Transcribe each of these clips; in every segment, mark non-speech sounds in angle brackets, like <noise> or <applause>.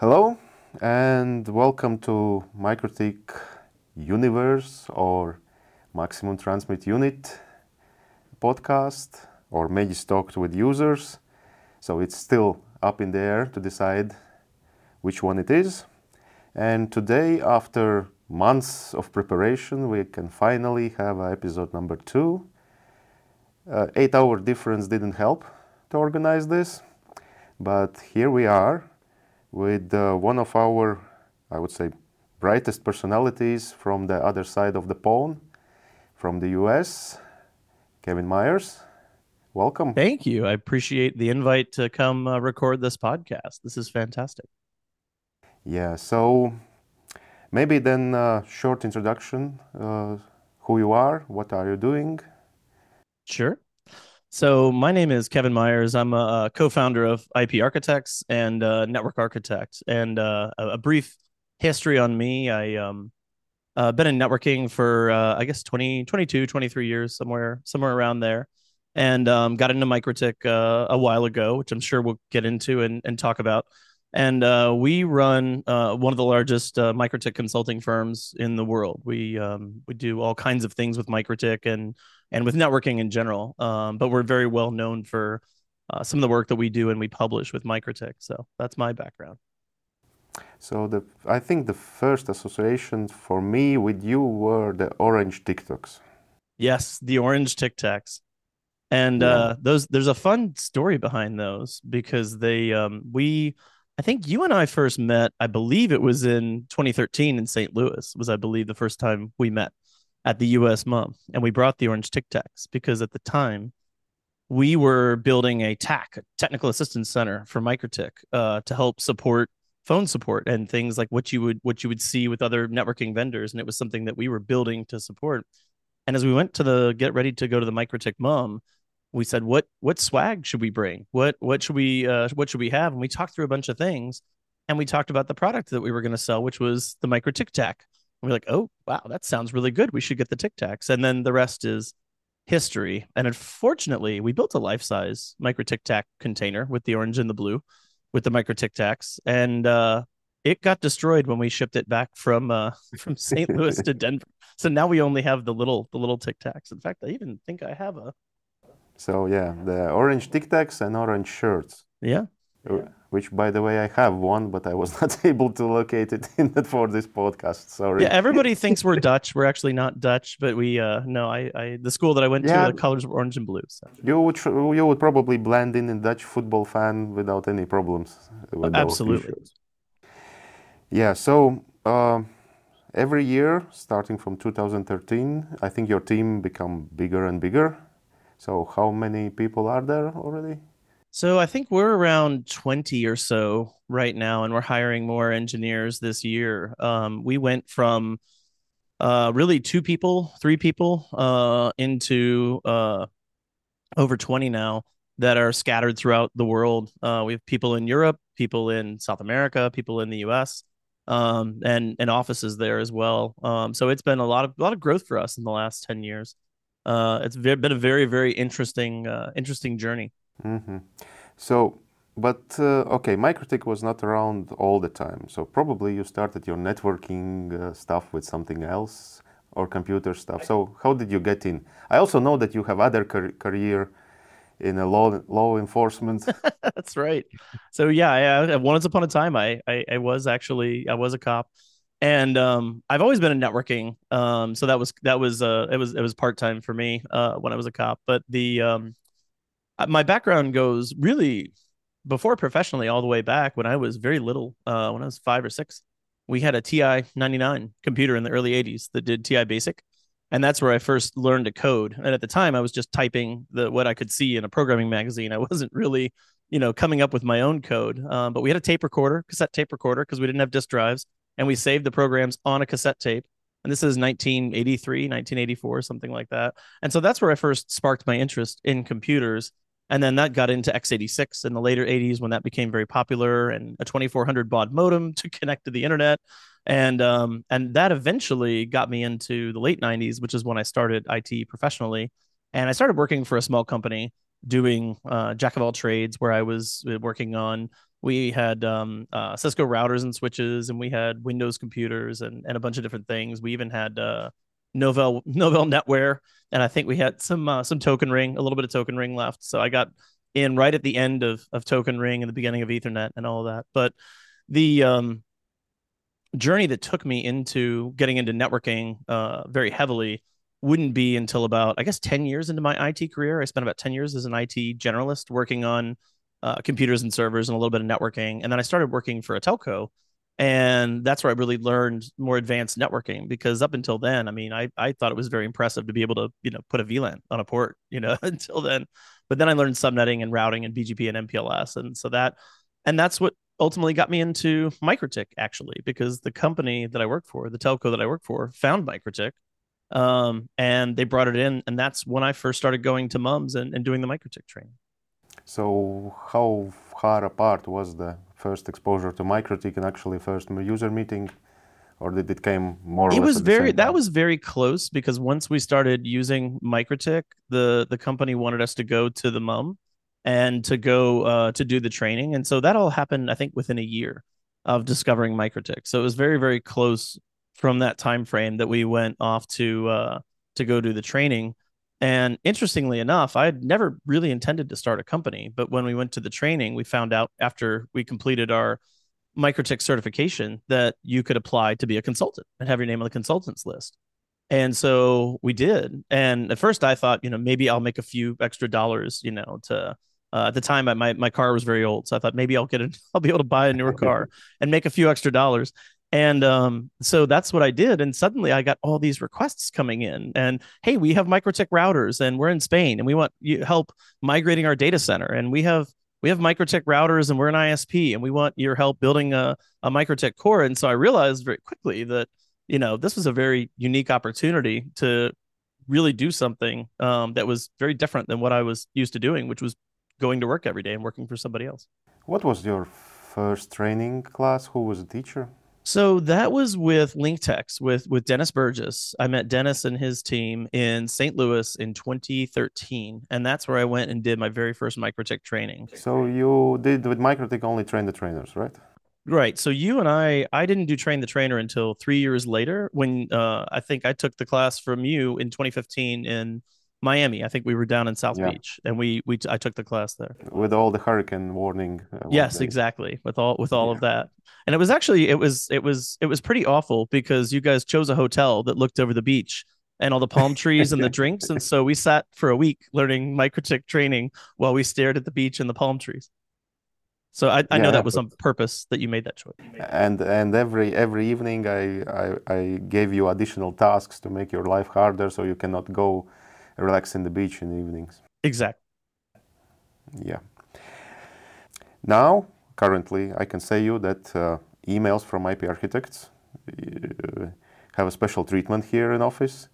Hello and welcome to MikroTik Universe or Maximum Transmit Unit podcast or Talked with users. So it's still up in the air to decide which one it is. And today, after months of preparation, we can finally have episode number two. Uh, eight hour difference didn't help to organize this, but here we are with uh, one of our, I would say, brightest personalities from the other side of the pond, from the US, Kevin Myers. Welcome. Thank you. I appreciate the invite to come uh, record this podcast. This is fantastic. Yeah, so maybe then a uh, short introduction uh, who you are, what are you doing? Sure. So my name is Kevin Myers. I'm a, co-founder of IP ArchiTechs and a network architect. And uh, a, brief history on me: I um, uh, been in networking for uh, I guess 20, 22, 23 years, somewhere somewhere around there, and um, got into MikroTik uh, a while ago, which I'm sure we'll get into and, and talk about. And uh, we run uh, one of the largest uh, MikroTik consulting firms in the world. We um, we do all kinds of things with MikroTik and and with networking in general. Um, but we're very well known for uh, some of the work that we do and we publish with MikroTik. So that's my background. So the I think the first association for me with you were the orange Tic Tacs. Yes, the orange Tic Tacs. And yeah. uh, those there's a fun story behind those because they um, we I think you and I first met, I believe it was in 2013 in St. Louis, was I believe the first time we met at the US MUM. And we brought the orange Tic Tacs because at the time we were building a TAC, a technical assistance center for MikroTik, uh, to help support phone support and things like what you would what you would see with other networking vendors. And it was something that we were building to support. And as we went to the get ready to go to the MikroTik MUM, we said what what swag should we bring what what should we uh, what should we have and we talked through a bunch of things and we talked about the product that we were going to sell which was the micro tic tac we're like oh wow that sounds really good we should get the tic tacs and then the rest is history and unfortunately we built a life size micro tic tac container with the orange and the blue with the micro tic tacs and uh, it got destroyed when we shipped it back from uh, <laughs> from St. Louis to Denver. So now we only have the little the little tic tacs. In fact, I even think I have a so yeah, the orange Tic Tacs and orange shirts. Yeah. Uh, which, by the way, I have one, but I was <laughs> not able to locate it for this podcast. Sorry. Yeah, everybody <laughs> thinks we're Dutch. We're actually not Dutch, but we uh no, I, I the school that I went yeah. to, the colors were orange and blue. So. You would you would probably blend in a Dutch football fan without any problems. Absolutely. Yeah. So. Uh, every year, starting from 2013, I think your team become bigger and bigger so, how many people are there already? So, I think we're around 20 or so right now, and we're hiring more engineers this year. Um, we went from uh, really two people, three people, uh, into uh, over 20 now that are scattered throughout the world. Uh, we have people in Europe, people in South America, people in the US. Um, and and offices there as well. Um, so it's been a lot of a lot of growth for us in the last ten years uh, it's been a very very interesting uh, interesting journey. Mm-hmm. So, but uh, okay, MikroTik was not around all the time. So probably you started your networking uh, stuff with something else or computer stuff. So how did you get in? I also know that you have other car- career in a law law enforcement. <laughs> That's right. So yeah, I, once upon a time, I, I I was actually I was a cop and um, I've always been in networking. Um, so that was that was uh, it was it was part time for me uh, when I was a cop. But the um, uh, my background goes really before professionally all the way back when I was very little. Uh, when I was five or six, we had a TI ninety nine computer in the early '80s that did TI Basic, and that's where I first learned to code. And at the time, I was just typing the what I could see in a programming magazine. I <laughs> wasn't really you know coming up with my own code. Um, but we had a tape recorder, cassette tape recorder, because we didn't have disk drives and we saved the programs on a cassette tape. And this is 1983, 1984, something like that. And so that's where I first sparked my interest in computers. And then that got into x86 in the later 80s when that became very popular and a 2400 baud modem <laughs> to connect to the internet. And um, and that eventually got me into the late 90s, which is when I started IT professionally. And I started working for a small company doing uh, jack of all trades, where I was uh, working on we had um, uh, Cisco routers and switches, and we had Windows computers and, and a bunch of different things. We even had uh, Novell <laughs> Novell NetWare, and I think we had some uh, some Token Ring, a little bit of Token Ring left. So I got in right at the end of of Token Ring and the beginning of Ethernet and all of that. But the um, journey that took me into getting into networking uh, very heavily wouldn't be until about I guess ten years into my IT career. I spent about ten years as an IT generalist working on uh, computers and servers and a little bit of networking, and then I started working for a telco and that's where I really learned more advanced networking because up until then, I mean, I I thought it was very impressive to be able to you know put a VLAN on a port, <laughs> you know, until then. But then I learned subnetting and routing and BGP and MPLS, and so that and that's what ultimately got me into MikroTik actually because the company that I work for, the telco that I work for, found MikroTik. Um, and they brought it in, and that's when I first started going to mums and, and doing the MikroTik training. So how far apart was the first exposure to MikroTik and actually first user meeting? Or did it came more? it was very that was very close because once we started using MikroTik, the the company wanted us to go to the mum and to go uh, to do the training, and so that all happened I think within a year of discovering MikroTik. So it was very very close from that time frame that we went off to uh, to go do the training. And interestingly enough, I had never really intended to start a company, but when we went to the training, we found out after we completed our MikroTik certification that you could apply to be a consultant and have your name on the consultants list. And so we did. And at first I thought, you know, maybe I'll make a few extra dollars, you know, to uh, at the time my my car was very old. So I thought maybe I'll get it, <laughs> I'll be able to buy a newer <laughs> car and make a few extra dollars. And um, so that's what I did. And suddenly I got all these requests coming in. And hey, we have MikroTik routers and we're in Spain and we want you help migrating our data center. And we have we have MikroTik routers and we're an ISP and we want your help building a, a MikroTik core. And so I realized very quickly that, you know, this was a very unique opportunity to really do something um, that was very different than what I was used to doing, which was going to work every day and working for somebody else. What was your first training class? Who was the teacher? So that was with LinkTechs with with Dennis Burgess. I met Dennis and his team in St. Louis in 2013, and that's where I went and did my very first MikroTik training. So you did with MikroTik only train the trainers, right? Right. So you and I, I didn't do train the trainer until three years later when uh, I think I took the class from you in 2015 in Miami. I think we were down in South yeah. Beach, and we we I took the class there with all the hurricane warning. Uh, yes, exactly. With all with all yeah. of that, and it was actually it was it was it was pretty awful because you guys chose a hotel that looked over the beach and all the palm <laughs> trees and the drinks, and so we sat for a week learning MikroTik training while we stared at the beach and the palm trees. So I, I yeah, know that was on purpose that you made that choice. And and every every evening I, I I gave you additional tasks to make your life harder, so you cannot go relax in the beach in the evenings. Exactly. Yeah. Now, currently, I can say you that uh, emails from IP ArchiTechs uh, have a special treatment here in office.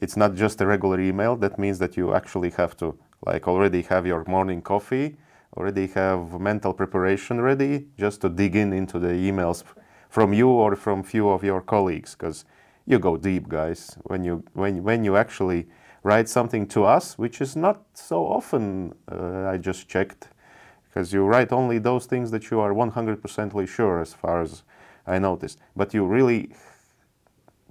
It's not just a regular email. That means that you actually have to like already have your morning coffee, already have mental preparation ready, just to dig in into the emails from you or from few of your colleagues, because you go deep, guys. When you when when you actually write something to us, which is not so often, uh, I just checked, because you write only those things that you are 100% sure as far as I noticed. But you really,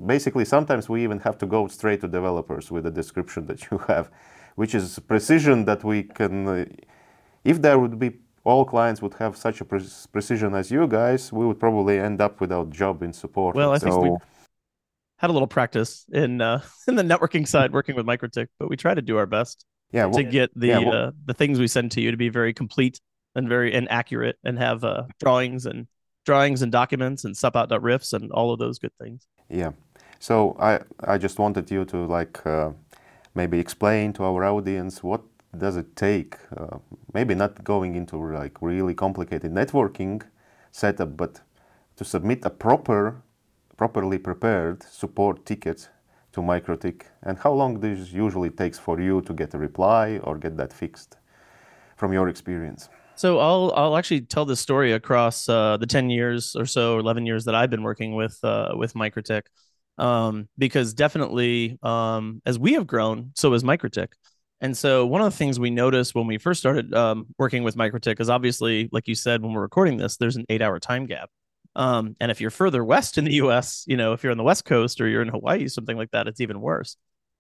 basically, sometimes we even have to go straight to developers with the description that you have, which is precision that we can, uh, if there would be all clients would have such a pre- precision as you guys, we would probably end up without job in support. Well, I think we had a little practice in uh, <laughs> in the networking side <laughs> working with MikroTik, but we try to do our best yeah, well, to get the yeah, well, uh, the things we send to you to be very complete and very and accurate and have uh, drawings and drawings and documents and supout.rifs and all of those good things. Yeah. So I I just wanted you to like uh, maybe explain to our audience what does it take uh, maybe not going into like really complicated networking setup but to submit a proper properly prepared support ticket to MikroTik and how long this usually takes for you to get a reply or get that fixed from your experience? So I'll I'll actually tell this story across uh, the ten years or so, eleven years that I've been working with uh, with MikroTik, um, because definitely um, as we have grown, so has MikroTik, And so one of the things we noticed when we first started um, working with MikroTik is obviously, like you said, when we're recording this, there's an eight-hour time gap. Um, and if you're further west in the U.S., you know, if you're on the West Coast or you're in Hawaii, something like that, it's even worse.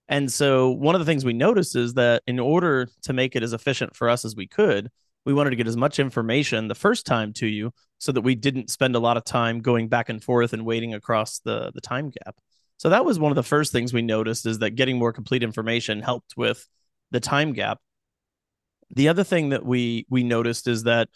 And so one of the things we noticed is that in order to make it as efficient for us as we could, we wanted to get as much information the first time to you so that we didn't spend a lot of time going back and forth and waiting across the the time gap. So that was one of the first things we noticed is that getting more complete information helped with the time gap. The other thing that we we noticed is that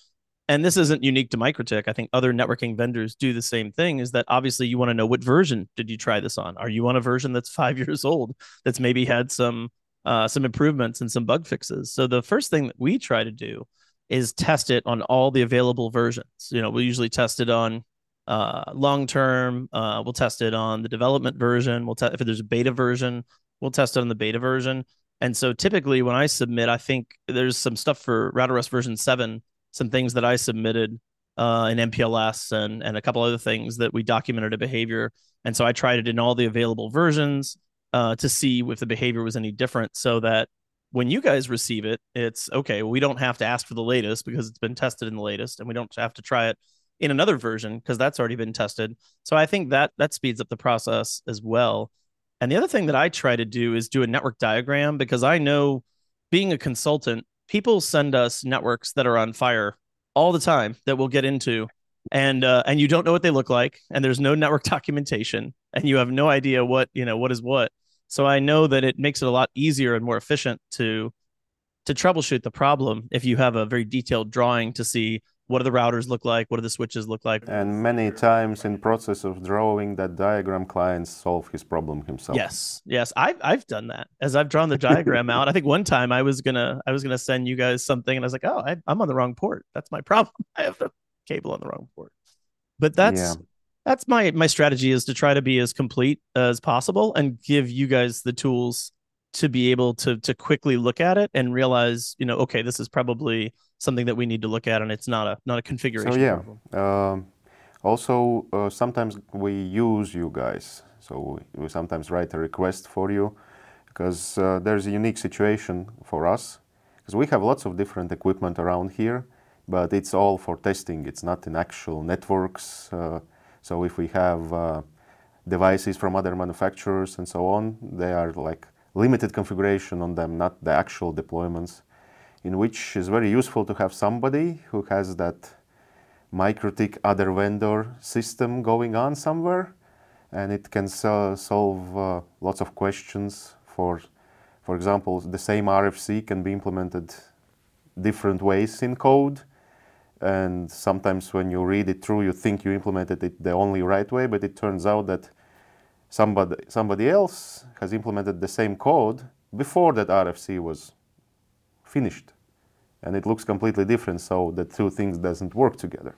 and this isn't unique to MikroTik. I think other networking vendors do the same thing. Is that obviously you want to know what version did you try this on? Are you on a version that's <laughs> five years old that's maybe had some uh, some improvements and some bug fixes? So the first thing that we try to do is test it on all the available versions. You know, we usually test it on uh, long term. Uh, we'll test it on the development version. We'll test if there's a beta version. We'll test it on the beta version. And so typically when I submit, I think there's some stuff for RouterOS version seven some things that I submitted uh, in MPLS and and a couple other things that we documented a behavior. And so I tried it in all the available versions uh, to see if the behavior was any different, so that when you guys receive it, it's okay. We don't have to ask for the latest because it's been tested in the latest, and we don't have to try it in another version because that's already been tested. So I think that that speeds up the process as well. And the other thing that I try to do is do a network diagram because I know being a consultant, people send us networks that are on fire all the time that we'll get into and uh, and you don't know what they look like and there's no <laughs> network documentation and you have no idea what you know what is what. So i know that it makes it a lot easier and more efficient to to troubleshoot the problem if you have a very detailed drawing to see what do the routers look like? What do the switches look like? And many times in process of drawing that diagram clients solve his problem himself. Yes yes i've, I've done that. As i've drawn the diagram out i think one time i was gonna i was gonna send you guys something and i was like oh I, i'm on the wrong port. That's my problem. <laughs> I have the cable on the wrong port. But that's yeah. that's my my strategy is to try to be as complete as possible and give you guys the tools to be able to to quickly look at it and realize you know okay this is probably something that we need to look at, and it's not a not a configuration. So yeah. Um, also, uh, sometimes we use you guys. So we, we, sometimes write a request for you because uh, there's a unique situation for us because we have lots of different equipment around here, but it's all for testing. It's not in actual networks. Uh, so if we have uh, devices from other manufacturers and so on, they are like limited configuration on them, not the actual deployments in which is very useful to have somebody who has that MikroTik other vendor system going on somewhere and it can so solve uh, lots of questions for for example the same RFC can be implemented different ways in code and sometimes when you read it through you think you implemented it the only right way but it turns out that somebody somebody else has implemented the same code before that RFC was finished and it looks completely different so the two things doesn't work together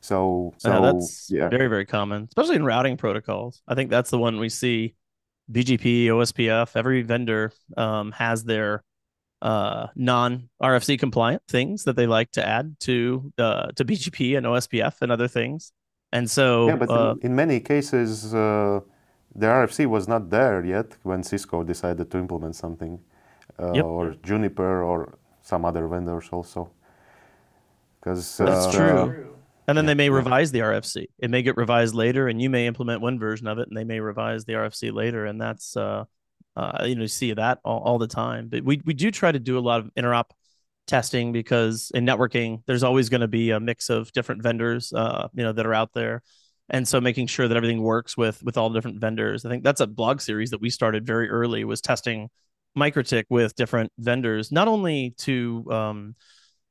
so, so yeah, that's yeah. very very common especially in routing protocols i think that's the one we see bgp ospf every vendor um, has their uh, non rfc compliant things that they like to add to uh, to bgp and ospf and other things and so yeah but uh, in, in, many cases uh, the rfc was not there yet when cisco decided to implement something uh, yep. or juniper or some other vendors also. Because that's uh, true. And then yeah, they may revise the RFC. It may get revised later, and you may implement one version of it, and they may revise the RFC later. And that's uh, uh, you know, see that all, all the time. But we we do try to do a lot of interop testing because in networking, there's always going to be a mix of different vendors, uh, you know, that are out there. And so making sure that everything works with with all the different vendors. I think that's a blog series that we started very early was testing MikroTik with different vendors, not only to um,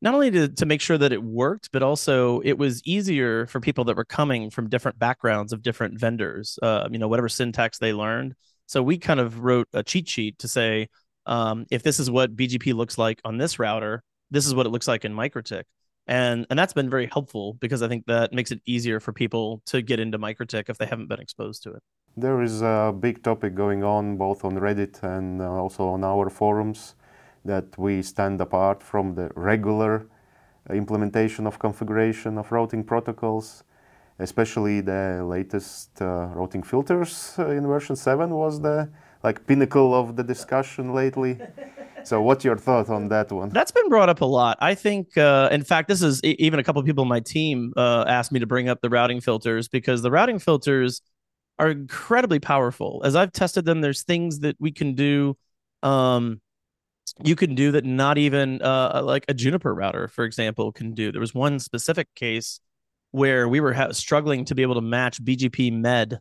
not only to, to make sure that it worked, but also it was easier for people that were coming from different backgrounds of different vendors, uh, you know, whatever syntax they learned. So we kind of wrote a cheat sheet to say, um, if this is what BGP looks like on this router, this is what it looks like in MikroTik. And and that's been very helpful because I think that makes it easier for people to get into MikroTik if they haven't been exposed to it. There is a big topic going on both on Reddit and uh, also on our forums that we stand apart from the regular implementation of configuration of routing protocols, especially the latest uh, routing filters uh, in version 7 was the like pinnacle of the discussion lately. <laughs> so what's your thought on that one that's been brought up a lot i think uh, in fact this is even a couple of people on my team uh, asked me to bring up the routing filters because the routing filters are incredibly powerful as i've tested them there's things that we can do um, you can do that not even uh, like a juniper router for example can do there was one specific case where we were ha- struggling to be able to match bgp med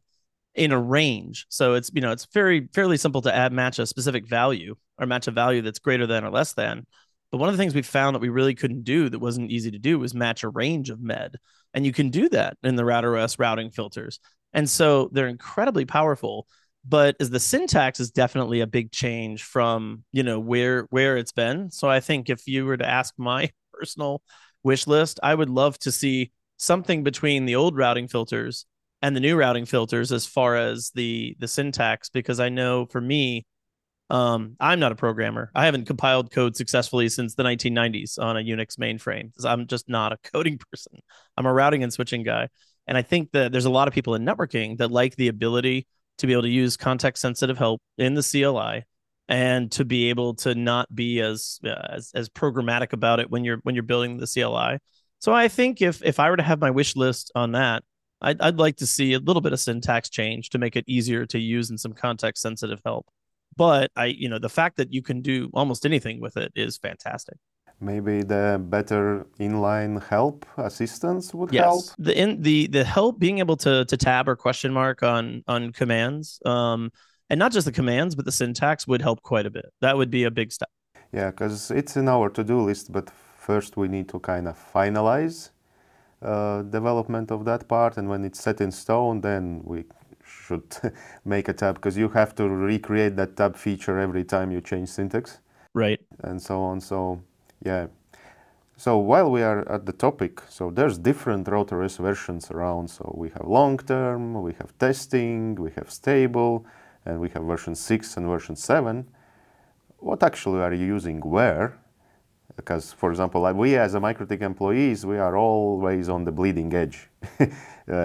in a range. So it's you know it's very fairly simple to add match a specific value or match a value that's greater than or less than. But one of the things we found that we really couldn't do that wasn't easy to do was match a range of med, and you can do that in the RouterOS routing filters. And so they're incredibly powerful. But as the syntax is definitely a big change from you know where where it's been. So I think if you were to ask my <laughs> personal wish list, I would love to see something between the old routing filters and the new routing filters as far as the the syntax because I know for me um, I'm not a programmer. I haven't compiled code successfully since the 1990s on a Unix mainframe. I'm just not a <laughs> coding person. I'm a routing and switching guy. And I think that there's a lot of people in networking that like the ability to be able to use context sensitive help in the CLI and to be able to not be as, uh, as as programmatic about it when you're when you're building the CLI. So I think if if I were to have my wish list on that, I'd, I'd like to see a little bit of syntax change to make it easier to use and some context sensitive help. But I, you know, the fact that you can do almost anything with it is fantastic. Maybe the better inline help assistance would yes. help. The in the the help being able to to tab or question mark on on commands, um, and not just the commands, but the syntax would help quite a bit. That would be a big step. Yeah, because it's in our to do list, but first we need to kind of finalize uh, development of that part and when it's set in stone then we should <laughs> make a tab because you have to recreate that tab feature every time you change syntax right and so on so yeah. So while we are at the topic so there's different RouterOS versions around. So we have long term we have testing we have stable and we have version 6 and version 7 what actually are you using where? Because for example like we as a MikroTik employees we are always on the bleeding edge <laughs> uh,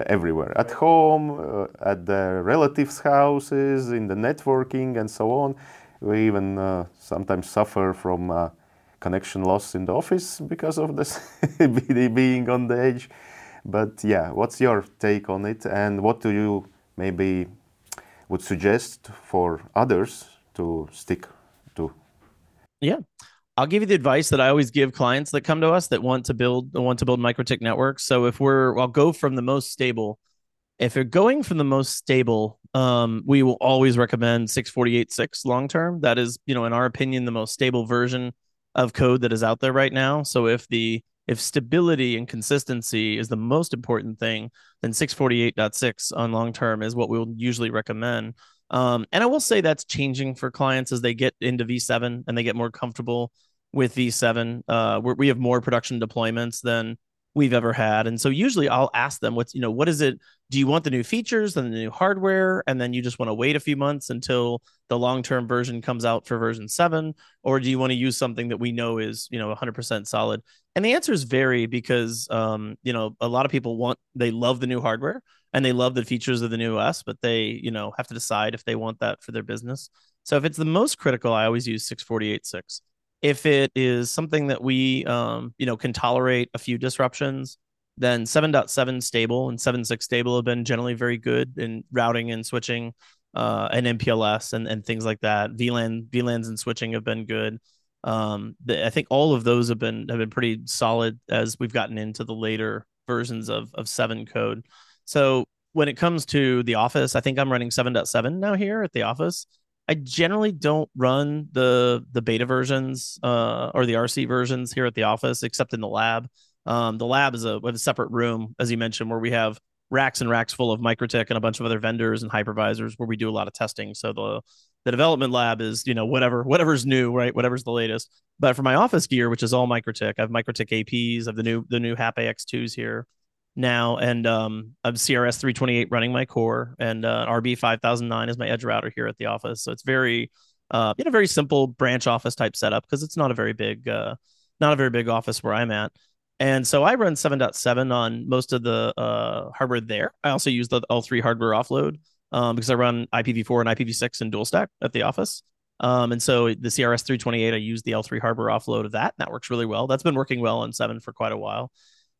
everywhere. At home uh, at the relatives houses in the networking and so on. We even uh, sometimes suffer from uh, connection loss in the office because of this <laughs> being on the edge but yeah what's your take on it and what do you maybe would suggest for others to stick to yeah I'll give you the advice that I always give clients that come to us that want to build want to build MikroTik networks. So if we're I'll go from the most stable. If you're going from the most stable, um, we will always recommend 648.6 long term. That is, you know, in our opinion, the most stable version of code that is out there right now. So if the if stability and consistency is the most important thing, then 648.6 on long term is what we'll usually recommend. Um, and I will say that's changing for clients as they get into V7 and they get more comfortable with V7. Uh, we have more production deployments than we've ever had. And so usually I'll ask them what's, you know, what is it? Do you want the new features and the new hardware? And then you just want to wait a few months until the long-term version comes out for version seven? Or do you want to use something that we know is, you know, 100% solid? And the answers vary because, um, you know, a lot of people want, they love the new hardware and they love the features of the new OS, but they, you know, have to decide if they want that for their business. So if it's the most critical, I always use 648.6 if it is something that we um, you know can tolerate a few disruptions then 7.7 stable and 7.6 stable have been generally very good in routing and switching uh, and MPLS and, and things like that. VLAN VLANs and switching have been good. Um, the, I think all of those have been have been pretty solid as we've gotten into the later versions of of seven code. So when it comes to the office, I think I'm running 7.7 now here at the office. I generally don't run the the beta versions uh, or the RC versions here at the office, except in the lab. Um, the lab is a, a separate room, as you mentioned, where we have racks and racks full of MikroTik and a bunch of other vendors and hypervisors where we do a lot of testing. So the the development lab is you know whatever whatever's new, right? Whatever's the latest. But for my office gear, which is all MikroTik, I have MikroTik APs, I have the new the new HAP AX2s here now, and um, I'm CRS 328 running my core, and uh, RB 5009 is my edge router here at the office. So it's very, uh, you know, very simple branch office type setup because it's not a very big, uh, not a very big office where I'm at. And so I run 7.7 on most of the uh, hardware there. I also use the L3 hardware offload um, because I run IPv4 and IPv6 and dual stack at the office. Um, and so the CRS 328, I use the L3 hardware offload of that. That works really well. That's been working well on seven for quite a while.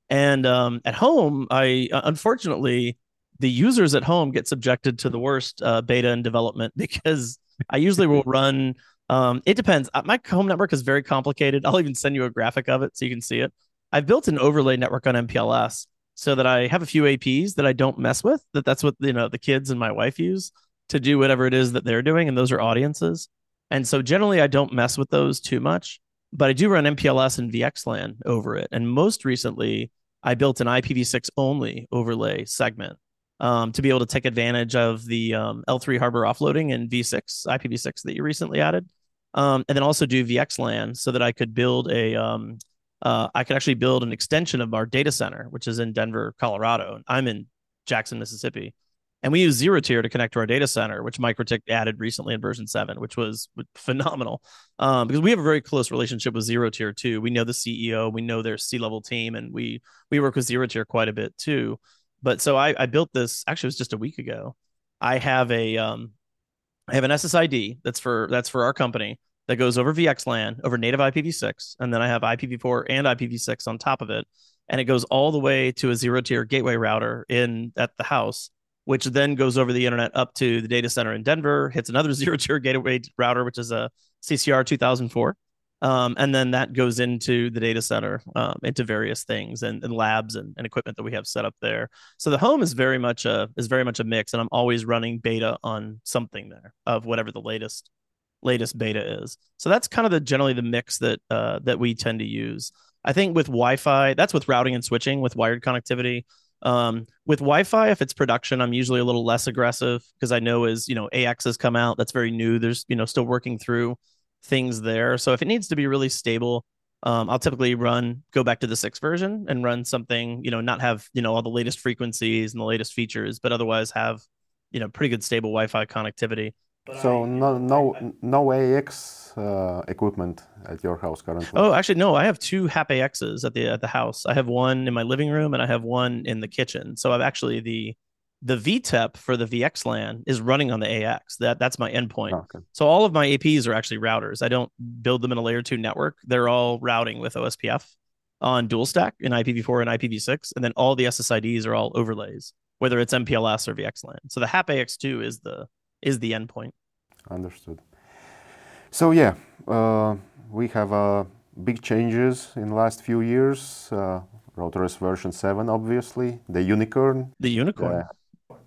And um, at home, I uh, unfortunately the users at home get subjected to the worst uh, beta and development <laughs> because I usually will <laughs> run. Um, it depends. Uh, my home network is very complicated. <laughs> I'll even send you a graphic of it so you can see it. I've built an overlay network on MPLS so that I have a few APs that I don't mess with. That that's what you know the kids and my wife use to do whatever it is that they're doing, and those are audiences. And so generally, I don't mess with those too much. But I do run MPLS and VXLAN over it. And most recently, I built an IPv6 only overlay segment um, to be able to take advantage of the um, L3 hardware offloading and V6 IPv6 that you recently added, um, and then also do VXLAN so that I could build a um, uh, I could actually build an extension of our data center, which is in Denver, Colorado. I'm in Jackson, Mississippi, and we use ZeroTier to connect to our data center, which MikroTik added recently in version seven, which was phenomenal um, because we have a very close relationship with ZeroTier too. We know the CEO, we know their C level team, and we we work with ZeroTier quite a bit too. But so I, I built this. Actually, it was just a week ago. I have a um, I have an SSID that's for that's for our company that goes over VXLAN over native IPv6, and then I have IPv4 and IPv6 on top of it, and it goes all the way to a ZeroTier gateway router in at the house, which then goes over the internet up to the data center in Denver, hits another <laughs> ZeroTier gateway router, which is a CCR 2004, um, and then that goes into the data center, um, into various things and, and labs and, and, equipment that we have set up there. So the home is very much a is very much a mix, and I'm always running beta on something there of whatever the latest latest beta is. So that's kind of the generally the mix that uh, that we tend to use. I think with Wi-Fi, that's with routing and switching with wired connectivity. Um, with Wi-Fi, if it's production, I'm usually a little less aggressive because I know as you know AX has come out, that's very new. There's you know still working through things there. So if it needs to be really stable, um, I'll typically run go back to the six version and run something, you know, not have you know all the latest frequencies and the latest features, but otherwise have you know pretty good stable Wi-Fi connectivity. So no no no AX uh, equipment at your house currently. Oh, actually no, I have two HAP AXs at the at the house. I have one in my living room and I have one in the kitchen. So I've actually the the VTEP for the VXLAN is running on the AX. That that's my endpoint. Oh, okay. So all of my APs are actually routers. I don't build them in a layer two network. They're all routing with OSPF on dual stack in IPv4 and IPv6, and then all the SSIDs are all overlays, whether it's MPLS or VXLAN. So the HAP AX2 is the is the endpoint. Understood. So yeah, uh, we have uh, big changes in the last few years. Uh, RouterOS version 7, obviously, the unicorn. The unicorn.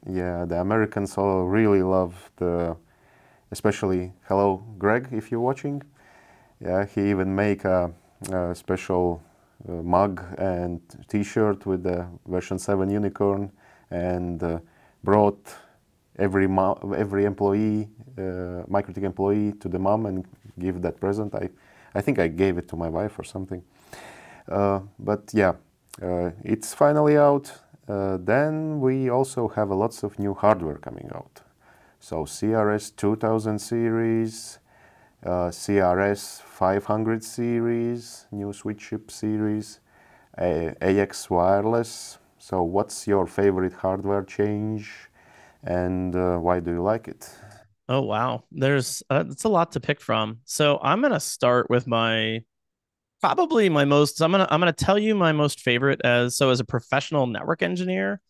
Yeah, the Americans all really love the, especially hello Greg if you're watching. Yeah, he even make a, a special uh, mug and T-shirt with the version seven unicorn, and uh, brought every mo- every employee, uh, MikroTik employee, to the MUM and give that present. I, I think I gave it to my wife or something. Uh, but yeah, uh, it's finally out uh, then we also have lots of new hardware coming out. So CRS 2000 series, uh, CRS 500 series, new switch chip series, AX wireless. So what's your favorite hardware change and uh, why do you like it? Oh wow, there's uh, it's a lot to pick from. So I'm gonna start with my probably my most i'm gonna i'm gonna tell you my most favorite as so as a professional network engineer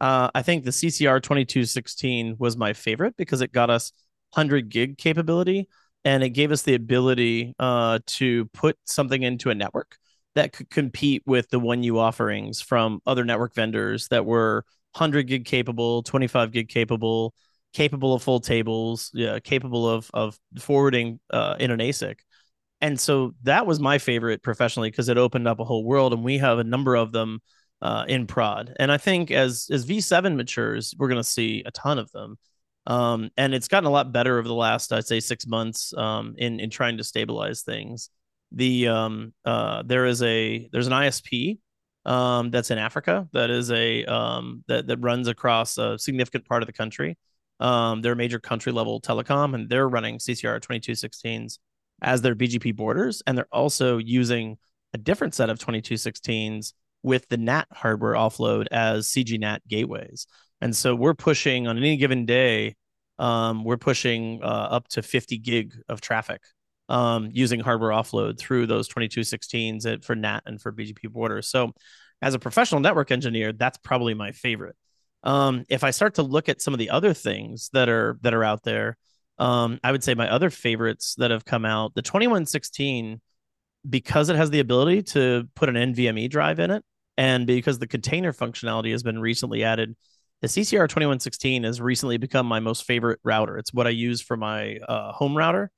uh, i think the ccr 2216 was my favorite because it got us 100 gig capability and it gave us the ability uh, to put something into a network that could compete with the 1U offerings from other network vendors that were 100 gig capable 25 gig capable capable of full tables yeah, capable of of forwarding uh, in an asic and so that was my favorite professionally because it opened up a whole world and we have a number of them uh, in prod. And i think as as v7 matures we're going to see a ton of them. Um, and it's gotten a lot better over the last i'd say six months um, in in trying to stabilize things. The um, uh, there is a there's an isp um, that's in africa that is a um, that, that runs across a significant part of the country um, they're a major country level telecom and they're running ccr 2216s as their BGP borders, and they're also using a different set of 2216s with the NAT hardware offload as CGNAT gateways. And so we're pushing on any given day um, we're pushing uh, up to 50 gig of traffic um, using hardware offload through those 2216s for NAT and for BGP borders. So, as a professional network engineer, that's probably my favorite. Um, if I start to look at some of the other things that are that are out there, um, I would say my other favorites that have come out, the 2116, because it has the ability to put an NVMe drive in it, and because the container functionality has been recently added, the CCR 2116 has recently become my most favorite router. It's what I use for my uh, home router.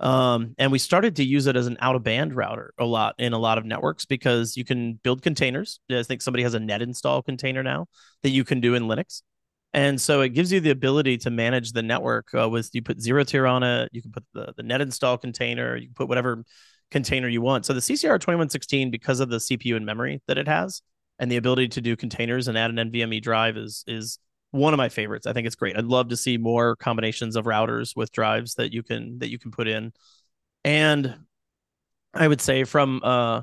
Um, and we started to use it as an out of band router a lot in a lot of networks because you can build containers. I think somebody has a net install container now that you can do in Linux. And so it gives you the ability to manage the network uh, with you put ZeroTier on it, you can put the, the net install container, you can put whatever container you want. So the CCR 2116, because of the CPU and memory that it has, and the ability to do containers and add an NVMe drive is is one of my favorites. I think it's great. I'd love to see more combinations of routers with drives that you can that you can put in. And I would say from uh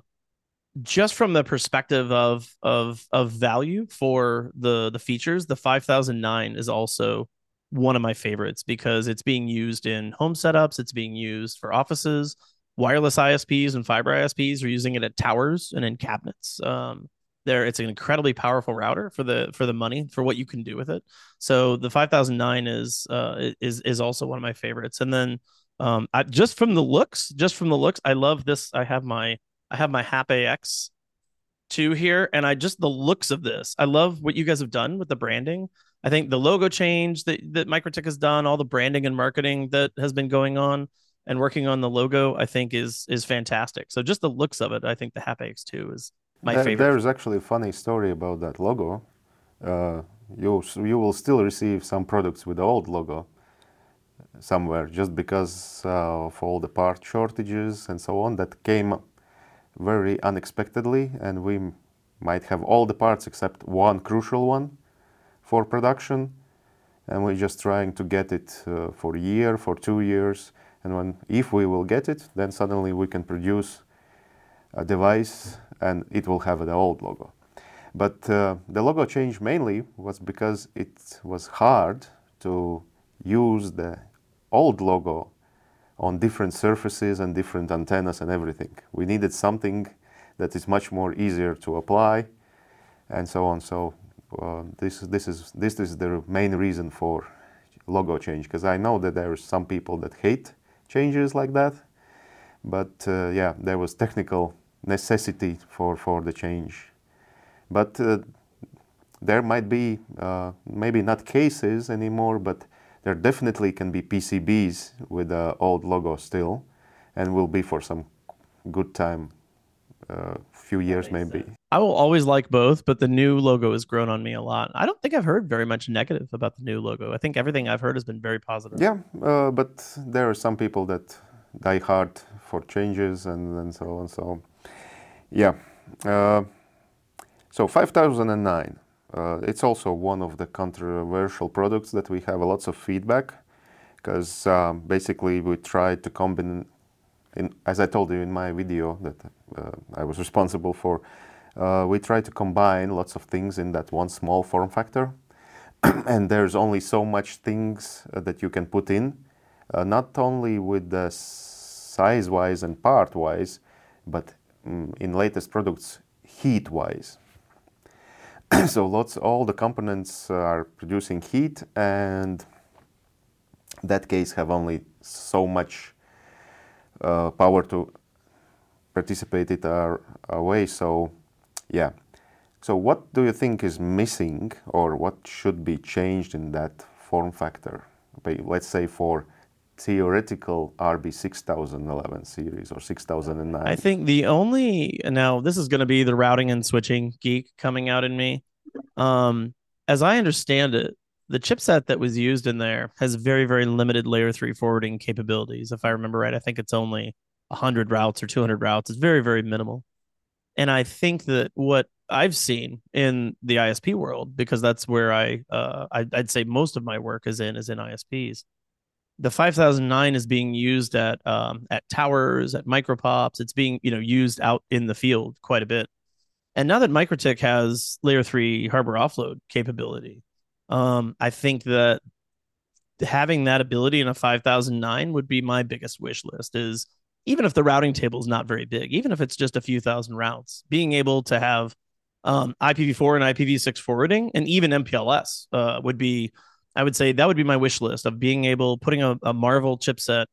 just from the perspective of of of value for the the features, the 5009 is also one of my favorites because it's being used in home setups, it's being used for offices, wireless ISPs and fiber ISPs are using it at towers and in cabinets. Um, there it's an incredibly powerful router for the for the money for what you can do with it. So the 5009 is uh is is also one of my favorites. And then um I, just from the looks just from the looks i love this. I have my i have my hap ax 2 here and i just the looks of this. I love what you guys have done with the branding. I think the logo change that that MikroTik has done all the branding and marketing that has been going on and working on the logo i think is is fantastic. So just the looks of it i think the hap ax2 is my there, favorite. There's actually a funny story about that logo. Uh, you you will still receive some products with the old logo somewhere just because uh, of all the part shortages and so on that came very unexpectedly and we might have all the parts except one crucial one for production and we're just trying to get it uh, for a year for two years and when if we will get it then suddenly we can produce device and it will have the old logo. But uh, the logo change mainly was because it was hard to use the old logo on different surfaces and different antennas and everything. We needed something that is much more easier to apply and so on. So uh, this, this, is, this is the main reason for logo change because I know that there are some people that hate changes like that. But uh, yeah, there was technical necessity for, for the change. But uh, there might be uh, maybe not cases anymore, but there definitely can be PCBs with the old logo still, and will be for some good time, a uh, few years maybe. Sense. I will always like both, but the new logo has grown on me a lot. I don't think I've heard very much negative about the new logo. I think everything I've heard has been very positive. Yeah, uh, but there are some people that die hard for changes and, and so on. So yeah. Uh, so 5009, uh, it's also one of the controversial products that we have a lots of feedback because um, basically we tried to combine, in, as I told you in my video that uh, I was responsible for, uh, we tried to combine lots of things in that one small form factor. <clears throat> and there's only so much things uh, that you can put in, uh, not only with the size-wise and part-wise, but in latest products heat wise. <clears throat> so lots all the components are producing heat and that case have only so much uh, power to participate it our, our way. So yeah. So what do you think is missing or what should be changed in that form factor? Let's say for theoretical RB 6011 series or 6009? I think the only now this is going to be the routing and switching geek coming out in me. Um, as I understand it, the chipset that was used in there has very very limited layer 3 forwarding capabilities. If I remember right, I think it's only 100 routes or 200 routes. It's very very minimal. And I think that what I've seen in the ISP world because that's where I uh, I'd say most of my work is in is in ISPs the 5009 is being used at um, at towers at micropops. It's being you know used out in the field quite a bit. And now that MikroTik has layer 3 hardware offload capability um, i think that having that ability in a 5009 would be my biggest wish list is even if the routing table is not very big, even if it's just a few thousand routes, being able to have um, IPv4 and IPv6 forwarding and even MPLS uh, would be, I would say that would be my wish list of being able putting a, a Marvell chipset